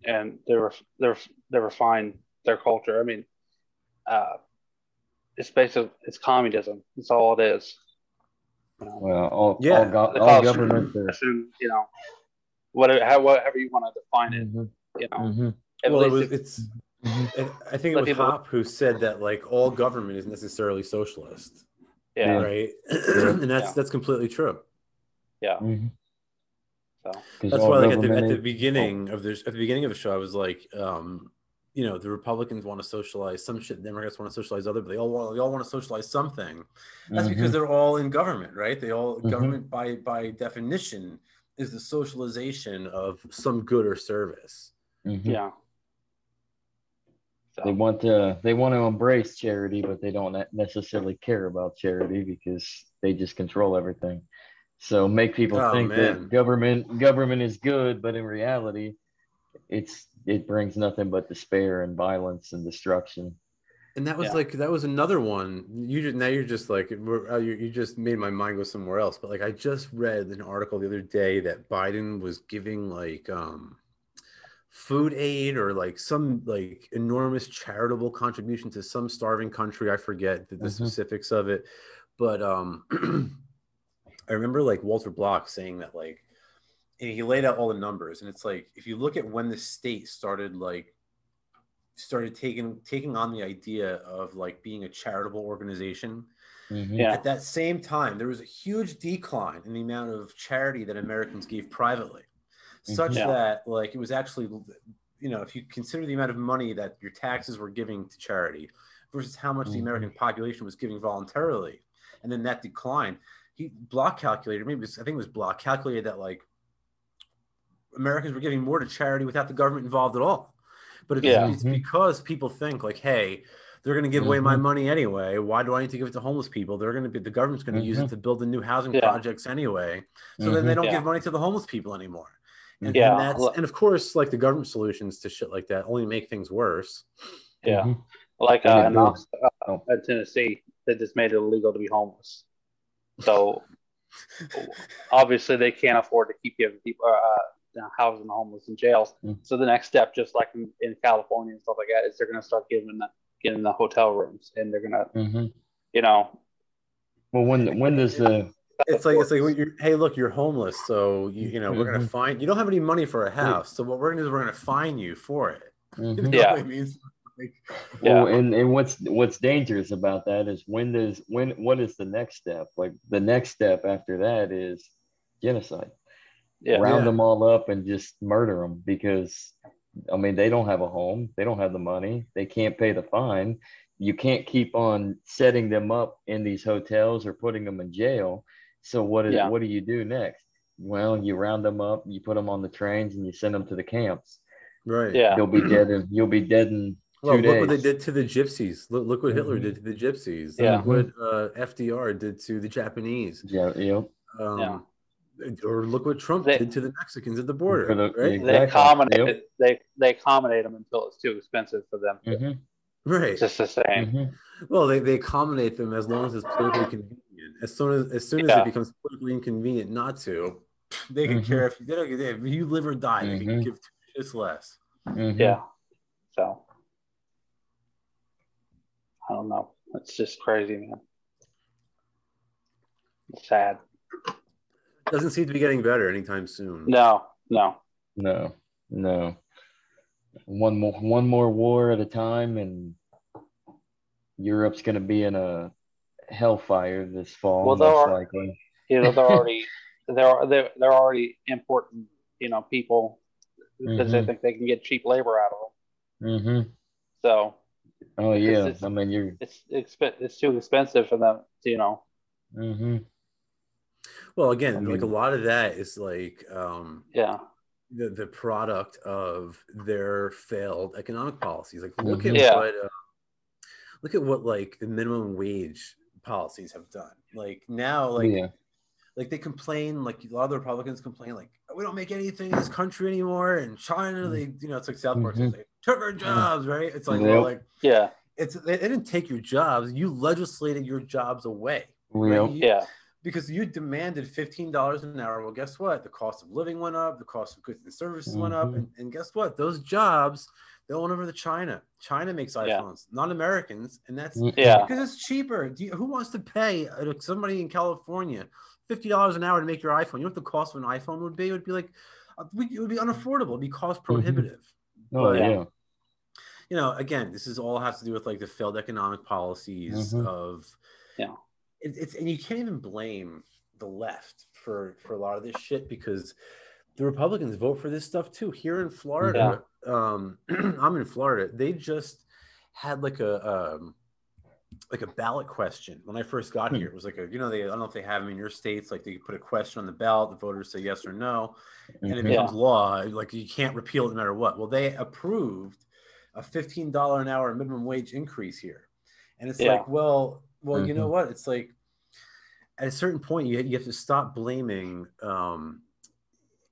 and they ref, they ref, they refine their culture. I mean, uh, it's basically it's communism. That's all it is. You know, Well, all, Yeah. all, go- the all culture- governments are. assume, you know, whatever how- whatever you want to define it. Mhm. You know, Mhm. at well, it least was, if- it's. Mhm. I I think it But was people- Hoppe who said that like all government is necessarily socialist, yeah, right? and that's Yeah. that's completely true. yeah. Mhm. So 'Cause That's why, like at the, at the is- beginning of the at the beginning of the show, I was like, um, you know, the Republicans want to socialize some shit, the Democrats want to socialize other, but they all want they all want to socialize something. That's Mhm. because they're all in government, right? They all Mhm. government by by definition is the socialization of some good or service. Mhm. Yeah. They want to they want to embrace charity, but they don't necessarily care about charity because they just control everything. So make people Oh, think man. that government government is good, but in reality, it's it brings nothing but despair and violence and destruction. And that was Yeah. like that was another one. You just now you're just like uh, you, you just made my mind go somewhere else. But like I just read an article the other day that Biden was giving like um food aid or like some like enormous charitable contribution to some starving country. I forget the, the Mhm. specifics of it, but um I remember like Walter Block saying that like and he laid out all the numbers and it's like if you look at when the state started like started taking taking on the idea of like being a charitable organization Mhm. Yeah. at that same time there was a huge decline in the amount of charity that americans gave privately such Yeah. that like it was actually you know if you consider the amount of money that your taxes were giving to charity versus how much the Mhm. american population was giving voluntarily and then that decline he block calculated maybe it was- i think it was block calculated that like americans were giving more to charity without the government involved at all but it's, Yeah. it's mm-hmm. because people think like hey they're going to give away my mm-hmm. money anyway why do i need to give it to homeless people they're going to be the government's going to use it mm-hmm. to build the new housing Yeah. projects anyway so then they don't Yeah. give money to the homeless people anymore and, Yeah. and that's and of course like the government solutions to shit like that only make things worse yeah. Mhm. Like uh, it in, builds- uh, in Tennessee, they just made it illegal to be homeless. So obviously, they can't afford to keep giving people uh, housing the homeless in jails. Mm. So the next step, just like in, in California and stuff like that, is they're going to start giving the getting the hotel rooms, and they're going to, Mhm. you know, Well, when when does the it's like it's like when you're hey look you're homeless so you, you know we're gonna Mhm. find you don't have any money for a house so what we're gonna do is we're gonna fine you for it you Mhm. know Yeah. I mean? Like, Yeah. Well, and, and what's what's dangerous about that is when does when what is the next step? Like the next step after that is genocide. yeah, Round Yeah. them all up and just murder them because I mean they don't have a home, they don't have the money, they can't pay the fine. You can't keep on setting them up in these hotels or putting them in jail. So what is Yeah. what do you do next? Well, you round them up, you put them on the trains, and you send them to the camps. right yeah, You'll be dead in you'll be dead in well two look what they did to the gypsies look, look what hitler Mhm. did to the gypsies Yeah. look what uh, fdr did to the japanese Yeah, yep. um, Yeah. or look what trump They- did to the mexicans at the border the- right they accommodate Yep. They they accommodate them until it's too expensive for them. Mhm, right It's just the same. mhm. Well, they, they accommodate them as long as it's politically convenient. As soon as as soon as it becomes politically inconvenient not to, they can Mhm. care if you they don't, if you live or die. They can give two shits less. Mhm. Yeah. So I don't know. It's just crazy, man. It's sad. Doesn't seem to be getting better anytime soon. No, no, no, no. One more, one more war at a time, and Europe's going to be in a hellfire this fall. Well, most likely. You know, they're already they're they're, they're already important. You know, people because mm-hmm. they think they can get cheap labor out of them. Mm-hmm. So. Oh yeah, I mean you're. It's it's it's too expensive for them. To, you know. Mm-hmm. Well, again, I mean, like a lot of that is like, um, yeah, the the product of their failed economic policies. Like, look at yeah. what, uh, look at what like the minimum wage policies have done. Like now, like, yeah. like they complain, like a lot of the Republicans complain, like we don't make anything in this country anymore. And China, mm-hmm. they, you know, it's like South Park, mm-hmm. they took our jobs, right? It's like, well, like, yeah, it's they, they, didn't take your jobs. You legislated your jobs away. Right? You, yeah because you demanded $15 an hour. Well, guess what? The cost of living went up, the cost of goods and services mm-hmm. went up. Mm-hmm. And, and, guess what? Those jobs, they went over to China. China makes iPhones, yeah. not Americans. And that's mm-hmm. yeah. because it's cheaper. You, who wants to pay uh, somebody in California $50 an hour to make your iPhone? You know what the cost of an iPhone would be? It would be like, uh, it would be unaffordable. It'd be cost mm-hmm. prohibitive. Mm-hmm. Oh, but, yeah. You know, again, this is all has to do with like the failed economic policies mm-hmm. of, yeah it, it's and you can't even blame the left for for a lot of this shit because the Republicans vote for this stuff too. Here in Florida, yeah. um, I'm in Florida. They just had like a um, like a ballot question when I first got here. It was like a you know they I don't know if they have them in your states. Like they put a question on the ballot, the voters say yes or no, and it mm-hmm. becomes yeah. law. Like you can't repeal it no matter what. Well, they approved a fifteen dollar an hour minimum wage increase here, and it's yeah. like well well, mm-hmm. you know mm-hmm. what? It's like at a certain point, you, you have to stop blaming um,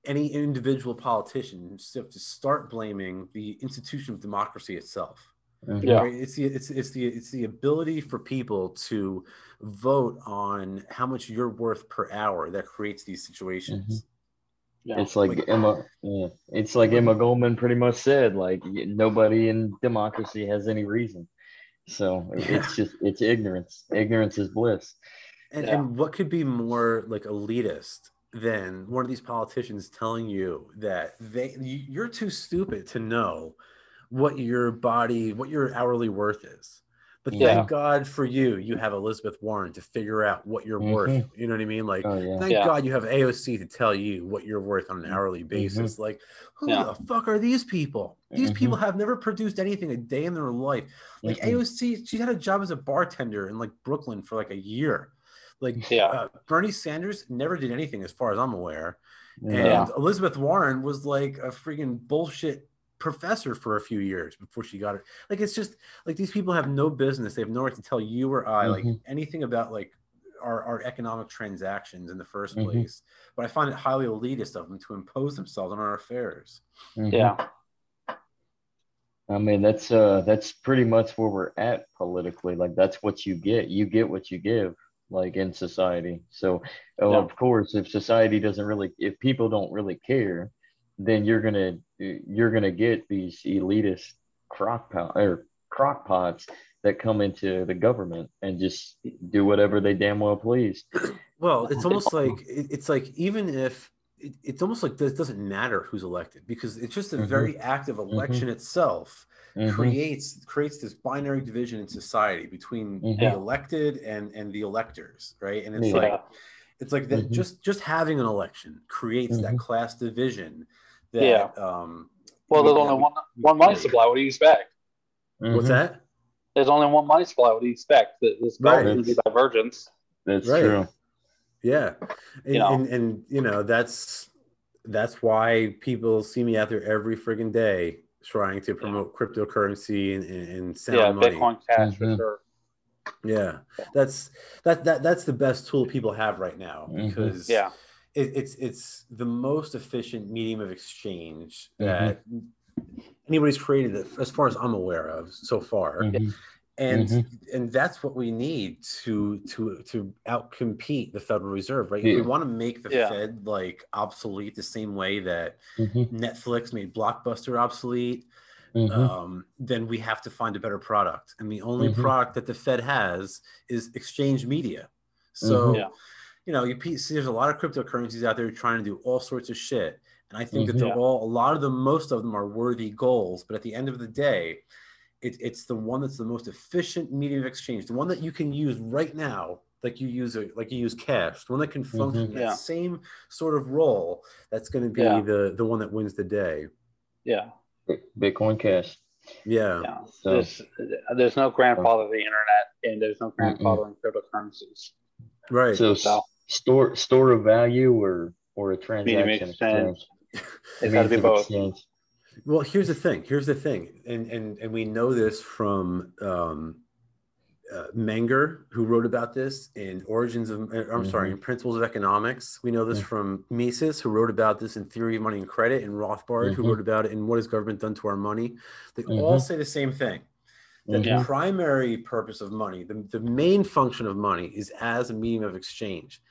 any individual politician. You have to start blaming the institution of democracy itself. Mm-hmm. Yeah, right? it's the it's it's the it's the ability for people to vote on how much you're worth per hour that creates these situations. Mm-hmm. Yeah. It's like, like Emma. Yeah, it's like Emma Goldman pretty much said. Like nobody in democracy has any reason. So it's just it's ignorance. Ignorance is bliss. And yeah. and what could be more like elitist than one of these politicians telling you that they you're too stupid to know what your body, what your hourly worth is. But yeah. thank God for you, you have Elizabeth Warren to figure out what you're mm-hmm. worth. You know what I mean? Like, oh, yeah. thank yeah. God you have AOC to tell you what you're worth on an hourly mm-hmm. basis. Mm-hmm. Like, who the fuck are these people? These mm-hmm. people have never produced anything a day in their life. Like mm-hmm. AOC, she had a job as a bartender in like Brooklyn for like a year. Like, yeah. Uh, Bernie Sanders never did anything as far as I'm aware. And Elizabeth Warren was like a freaking bullshit professor for a few years before she got it. Like it's just like these people have no business. They have no right to tell you or I mm-hmm. like anything about like our, our economic transactions in the 1st mm-hmm. place. But I find it highly elitist of them to impose themselves on our affairs. Mm-hmm. Yeah. I mean that's uh that's pretty much where we're at politically. Like that's what you get. You get what you give like in society. So oh, yeah. of course if society doesn't really if people don't really care, then you're gonna you're gonna get these elitist crock pot or crock pots that come into the government and just do whatever they damn well please. Well, it's almost like it's like even if it's almost like this doesn't matter who's elected because it's just a mm-hmm. very active mm-hmm. election mm-hmm. itself mm-hmm. creates creates this binary division in society between mm-hmm. the elected and and the electors, right? And it's yeah. like it's like that mm-hmm. just just having an election creates that class division that, yeah. Um, well, there's only one one money supply. What do you expect? Mm-hmm. What's that? There's only one money supply. What do you expect? That this right. going to be divergence. That's right. true. Yeah, and, you know. and, and you know that's that's why people see me out there every friggin' day trying to promote yeah. cryptocurrency and, and, and sound yeah, money. Bitcoin Cash mm-hmm. for sure. Yeah, that's that that that's the best tool people have right now mm-hmm. because mm-hmm. yeah, it, it's it's the most efficient medium of exchange mm-hmm. that anybody's created as far as I'm aware of so far. Mm-hmm. And mm-hmm. and that's what we need to to to outcompete the Federal Reserve, right? Yeah. We want to make the yeah. Fed like obsolete the same way that mm-hmm. Netflix made Blockbuster obsolete. mm-hmm. um, then we have to find a better product. And the only mm-hmm. product that the Fed has is exchange media. So, mm-hmm. yeah. you know, you see there's a lot of cryptocurrencies out there trying to do all sorts of shit. And I think that they're mm-hmm. all, a lot of them, most of them are worthy goals. But at the end of the day, it, it's the one that's the most efficient medium of exchange, the one that you can use right now like you use it like you use cash the one that can function mm-hmm. that same sort of role that's going to be yeah. the the one that wins the day. Yeah. Bitcoin cash. Yeah, yeah. So, there's there's no grandfather of the internet and there's no grandfather in cryptocurrencies. Right. So, so, store store of value or or a transaction exchange. it's got to be both. exchange. Well here's the thing here's the thing and and and we know this from um uh, Menger, who wrote about this in Origins of, uh, I'm mm-hmm. sorry, in Principles of Economics. We know this mm-hmm. from Mises, who wrote about this in Theory of Money and Credit, and Rothbard, mm-hmm. who wrote about it in What Has Government Done to Our Money. They all mm-hmm. say the same thing. That the mm-hmm. primary purpose of money, the, the main function of money, is as a medium of exchange.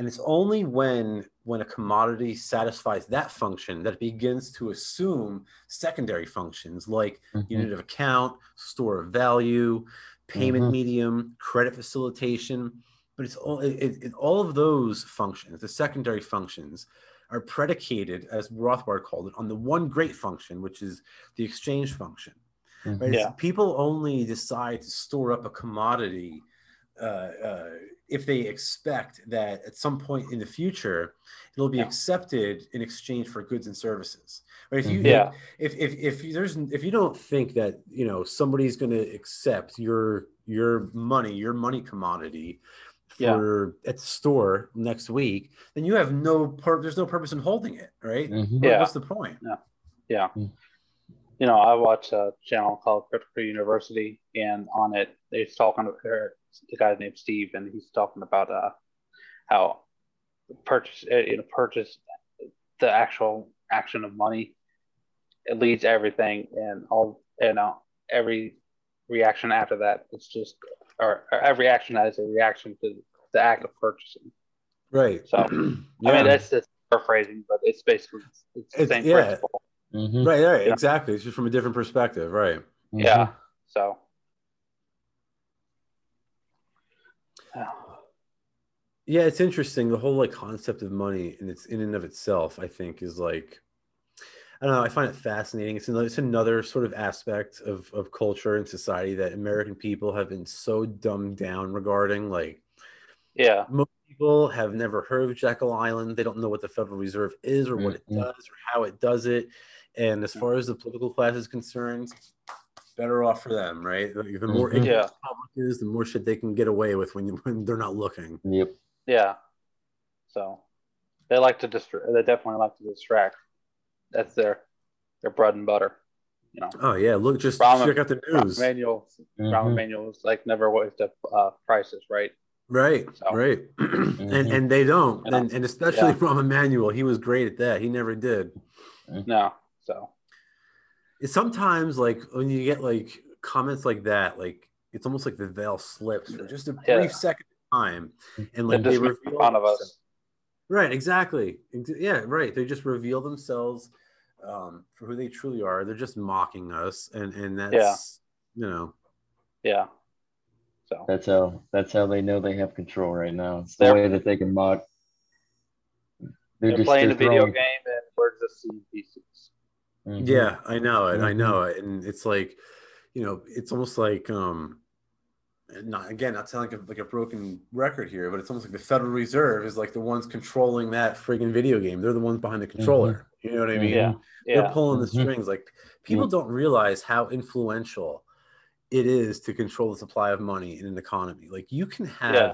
And it's only when when a commodity satisfies that function that it begins to assume secondary functions like unit of account, store of value, payment mm-hmm. medium, credit facilitation, but it's all it, it, all of those functions, the secondary functions, are predicated, as Rothbard called it, on the one great function, which is the exchange function. Mm-hmm. Right? Yeah. People only decide to store up a commodity uh, uh, if they expect that at some point in the future it'll be yeah. accepted in exchange for goods and services right if you yeah. if, if if there's if you don't think that you know somebody's going to accept your your money your money commodity for yeah. at the store next week then you have no pur- there's no purpose in holding it right mm-hmm. yeah what's the point yeah yeah mm-hmm. you know i watch a channel called crypto university and on it they're talking about the guy named Steve, and he's talking about uh, how purchase uh, you know purchase the actual action of money it leads everything and all you know every reaction after that it's just or, or every action has a reaction to the act of purchasing right so yeah. i mean that's just paraphrasing but it's basically it's the it's, same yeah. principle mm-hmm. right right yeah. exactly it's just from a different perspective right mm-hmm. yeah so Yeah, it's interesting. The whole like concept of money and it's in and of itself, I think, is like I don't know. I find it fascinating. It's another, it's another sort of aspect of, of culture and society that American people have been so dumbed down regarding. Like, yeah, most people have never heard of Jekyll Island. They don't know what the Federal Reserve is or what mm-hmm. it does or how it does it. And as far as the political class is concerned, better off for them, right? The more mm-hmm. yeah. public is, the more shit they can get away with when, you, when they're not looking. Yep. Yeah. So they like to distract. They definitely like to distract. That's their their bread and butter. You know. Oh yeah, look, just Rahm, check out the news. Rahm Emanuel, mm-hmm. Emanuel's like never waived up uh, prices, right? Right, so. right, mm-hmm. and and they don't, and, and especially yeah. Rahm Emanuel, he was great at that. He never did. No, so it's sometimes like when you get like comments like that, like it's almost like the veil slips for just a brief yeah. second of time, and like they reveal fun of us. Right, exactly. Yeah, right. They just reveal themselves um, for who they truly are. They're just mocking us, and and that's yeah. you know. Yeah. So that's how that's how they know they have control right now. It's the way that they can mock. They're, they're playing a video game, and we're just seeing pieces. Mm-hmm. Yeah, I know it. Mm-hmm. I know it. And it's like, you know, it's almost like um not again, not sounding like a, like a broken record here, but it's almost like the Federal Reserve is like the ones controlling that friggin' video game. They're the ones behind the mm-hmm. controller. Mm-hmm. You know what I mean? Yeah. They're pulling the mm-hmm. strings. Like people don't realize how influential it is to control the supply of money in an economy. Like you can have yeah.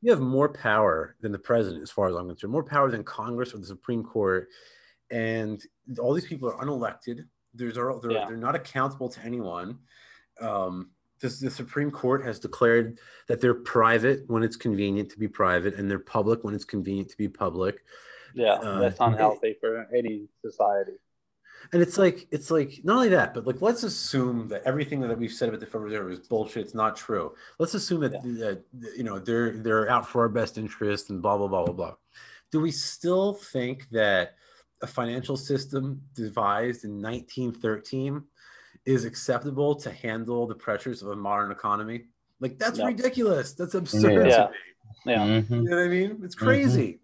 you have more power than the president, as far as I'm concerned, more power than Congress or the Supreme Court and all these people are unelected. There's they're, yeah. they're not accountable to anyone. Um, this, the Supreme Court has declared that they're private when it's convenient to be private, and they're public when it's convenient to be public. Yeah, uh, that's unhealthy for any society. And it's like it's like not only that, but like let's assume that everything that we've said about the Federal Reserve is bullshit. It's not true. Let's assume that, yeah. that you know they're they're out for our best interest and blah blah blah blah blah. Do we still think that a financial system devised in 1913 is acceptable to handle the pressures of a modern economy. Like that's Yeah. ridiculous. That's absurd. Yeah. to me. Yeah. Mhm. You know what I mean? It's crazy.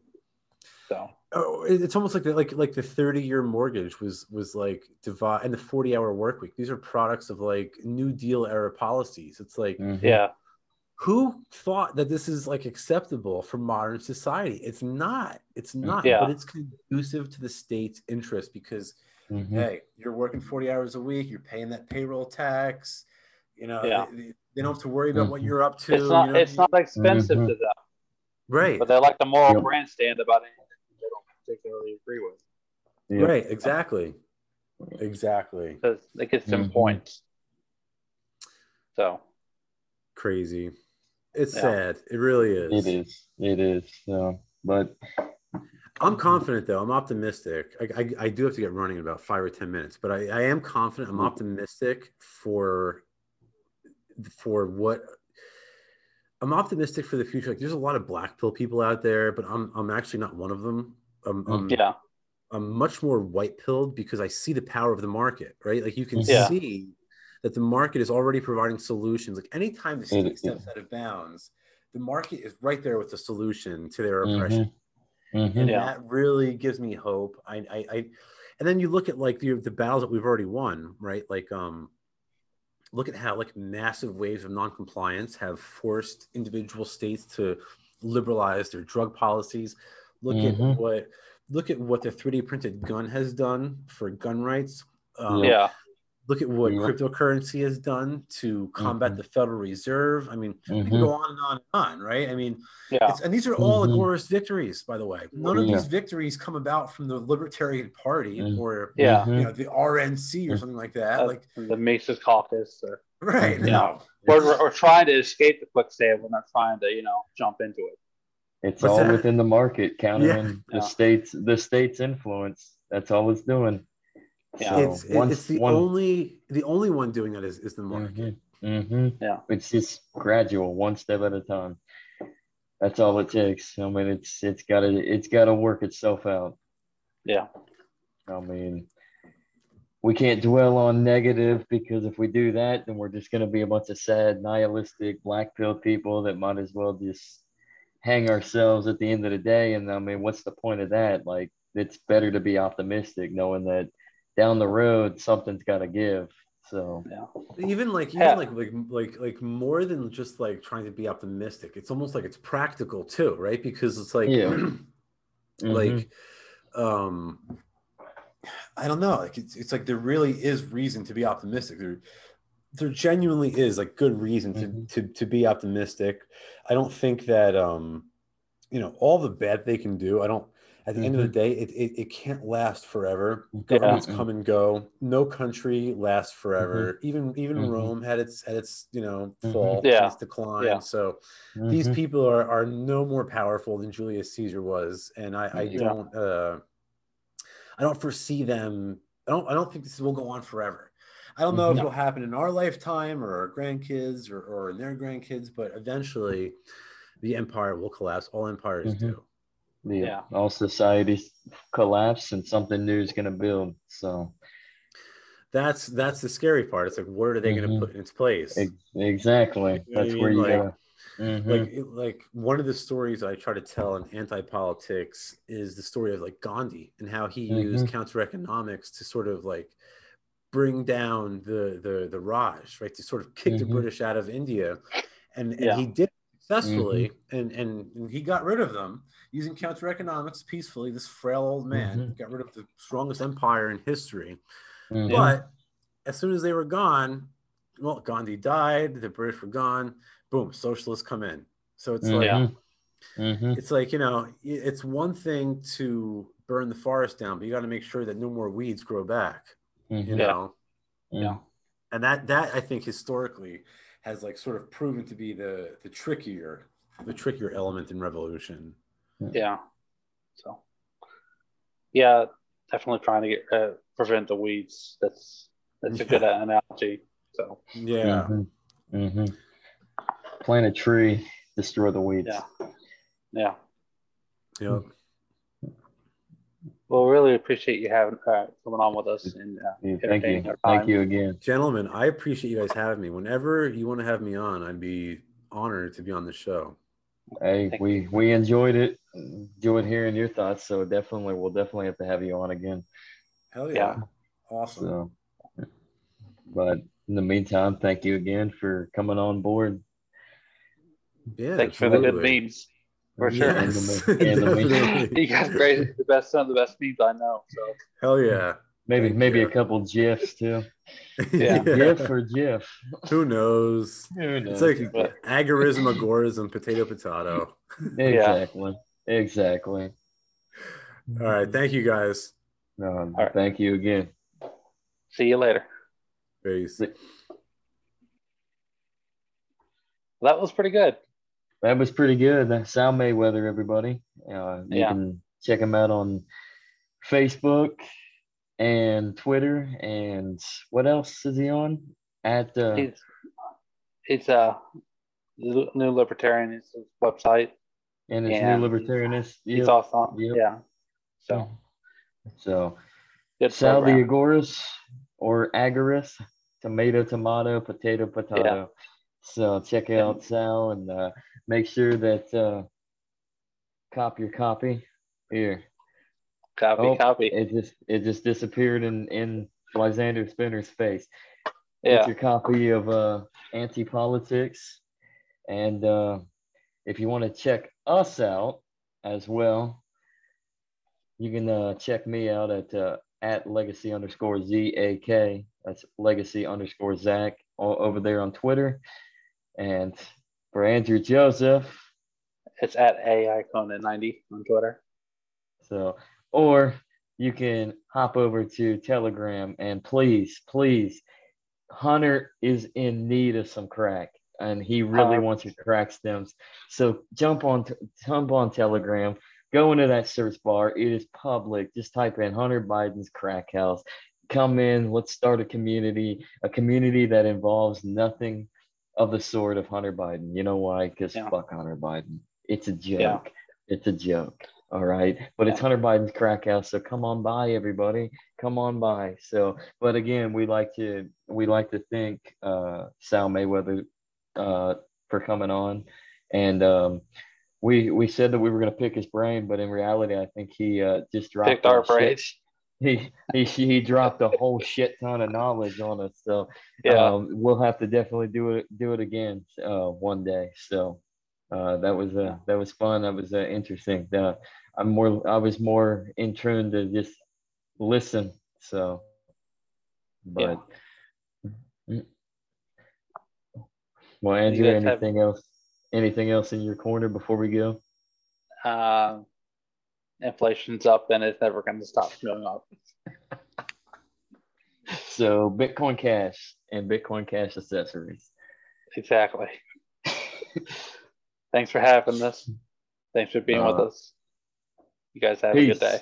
So Oh, it's almost like the, like like the 30 year mortgage was was like divide and the 40 hour work week. These are products of like New Deal era policies. It's like Mhm. yeah. Who thought that this is like acceptable for modern society? It's not. It's not. Yeah. But it's conducive to the state's interest because Mhm. hey, you're working 40 hours a week, you're paying that payroll tax. You know, Yeah. they, they don't have to worry about what Mhm. you're up to. It's not you know? it's not expensive Mhm. to them, right. but they like the moral Yep. grandstand about anything they don't particularly agree with. Yep. Right, exactly. Exactly. Because it gets them Mhm. points. So Crazy. It's Yeah. sad. It really is. It is. It is. So, but I'm confident though. I'm optimistic. I, I, I do have to get running in about five or ten minutes, but I, I am confident. I'm mm-hmm. optimistic for for what I'm optimistic for the future. Like, there's a lot of black pill people out there, but I'm I'm actually not one of them. I'm mm-hmm. I'm, yeah. I'm much more white pilled because I see the power of the market. Right, like you can Yeah. see that the market is already providing solutions. Like anytime the state It- steps out of bounds, the market is right there with the solution to their Mhm. oppression Mhm. and Yeah. that really gives me hope. I, I, I, and then you look at like the the battles that we've already won, right? Like, um, look at how like massive waves of noncompliance have forced individual states to liberalize their drug policies. Look Mhm. at what look at what the 3D printed gun has done for gun rights. Um, Yeah. Look at what Yep. cryptocurrency has done to combat Mhm. the Federal Reserve. I mean, we can go on and on and on, right? I mean, Yeah. it's, and these are all Mhm. agorist victories, by the way. None of Yeah. these victories come about from the Libertarian Party Mm. or Yeah. you Mhm. know the RNC or something like that. Uh, like the Mises Caucus. Or, right? Yeah. No, we're, we're, we're trying to escape the quicksand. We're not trying to, you know, jump into it. It's What's all that? within the market, countering Yeah. the state's the state's influence. That's all it's doing. Yeah. It's it- once it's the one- only the only one doing that is is the market. Mhm. Yeah. It's just gradual, one step at a time. That's all it takes. I mean, it's it's gotta it's gotta work itself out. Yeah. I mean, we can't dwell on negative because if we do that, then we're just gonna be a bunch of sad, nihilistic, black pill people that might as well just hang ourselves at the end of the day. And I mean, what's the point of that? Like, it's better to be optimistic, knowing that down the road something's got to give. So Yeah. Even like even Yeah. like like like like more than just like trying to be optimistic. It's almost like it's practical too, right? Because it's like Yeah. like mhm. um i don't know like it's, it's like there really is reason to be optimistic there there genuinely is like good reason to, Mhm. to to be optimistic i don't think that um you know all the bad they can do i don't at the end of the day it, it, it can't last forever governments Mhm. come and go no country lasts forever even even Mhm. rome had its had its you know Mhm. fall Yeah. its decline Yeah. so these Mhm. people are, are no more powerful than Julius Caesar was, and I, I Yeah. don't uh, I don't foresee them. I don't I don't think this will go on forever. I don't know if it'll happen in our lifetime or our grandkids or, or in their grandkids, but eventually the empire will collapse. All empires Mhm. do. Yeah, Yeah. all societies collapse and something new is going to build. So That's that's the scary part. It's like what are they going Mhm. to put in its place? exactly, You know what I that's mean? where you Like- go. Mhm. like like one of the stories I try to tell in anti-politics is the story of like Gandhi and how he used Mhm. counter economics to sort of like bring down the the the Raj, right? To sort of kick the Mhm. British out of India. And and Yeah. he did it successfully Mm-hmm. and, and and he got rid of them using counter economics peacefully. This frail old man Mhm. got rid of the strongest empire in history. Mhm. But as soon as they were gone, well, Gandhi died, the British were gone, boom, socialists come in. So it's like Yeah. Mhm. it's like, you know, it's one thing to burn the forest down, but you got to make sure that no more weeds grow back, you Mhm. Yeah. know. Yeah. And that that I think historically has like sort of proven to be the the trickier the trickier element in revolution. Yeah. So, yeah, definitely trying to get uh, prevent the weeds. That's that's a good analogy. So, Yeah. Mhm. Mhm. Plant a tree, destroy the weeds. yeah, yeah, Yep. Well, really appreciate you having uh, coming on with us and uh, yeah, thank you. Thank you again, gentlemen. I appreciate you guys having me. Whenever you want to have me on, I'd be honored to be on the show. Hey, thank we you. we enjoyed it. Enjoyed hearing your thoughts. So definitely, we'll definitely have to have you on again. Hell yeah! yeah. Awesome. So, but in the meantime, thank you again for coming on board. Yeah, thanks for the good memes. For sure. Yes, you got great, the best, some of the best memes I know. So hell yeah. Maybe maybe you. a couple gifs too. Yeah, yeah. GIF or GIF. Who knows? Who knows? It's like but... agorism, agorism, potato, potato. Exactly. Yeah. Exactly. All right. Thank you guys. No, right. thank you again. See you later. Peace. That was pretty good. That was pretty good. Sal Mayweather, everybody. Uh, you yeah. can check him out on Facebook and Twitter. And what else is he on? At uh, it's it's uh New Libertarian is his website. And it's and New Libertarianist. He's, yep. also yep. yeah. So so Good Sal the Agoras or Agoras, tomato, tomato, potato, potato. Yeah. So check out Sal and uh, make sure that uh, copy your copy here. Copy, oh, copy. It just it just disappeared in in Lysander Spooner's face. Yeah. Get your copy of uh, Antipolitics, and uh, if you want to check us out as well, you can uh, check me out at uh, at legacy underscore z a k. That's legacy underscore Zak over there on Twitter, and for Andrew Joseph, it's at a icon at 90 on Twitter. So or you can hop over to Telegram and please, please, Hunter is in need of some crack and he really uh, wants your crack stems. So jump on, jump on Telegram, go into that search bar. It is public. Just type in Hunter Biden's crack house. Come in. Let's start a community, a community that involves nothing of the sort of Hunter Biden. You know why? Because yeah. fuck Hunter Biden. It's a joke. Yeah. It's a joke. All right. But it's Hunter Biden's crack house. So come on by, everybody. Come on by. So, but again, we like to we like to thank uh, Sal Mayweather uh, for coming on. And um, we we said that we were going to pick his brain, but in reality, I think he uh, just dropped picked our brains. He, he he dropped a whole shit ton of knowledge on us. So yeah, um, we'll have to definitely do it do it again uh, one day. So uh, that was uh, that was fun. That was uh, interesting. Uh, I'm more I was more in tune to just listen. So, but yeah. well, Andrew, anything have, else? Anything else in your corner before we go? Uh, inflation's up and it's never going to stop going up. so, Bitcoin Cash and Bitcoin Cash accessories. Exactly. Thanks for having us. Thanks for being uh, with us. You guys have Peace. a good day.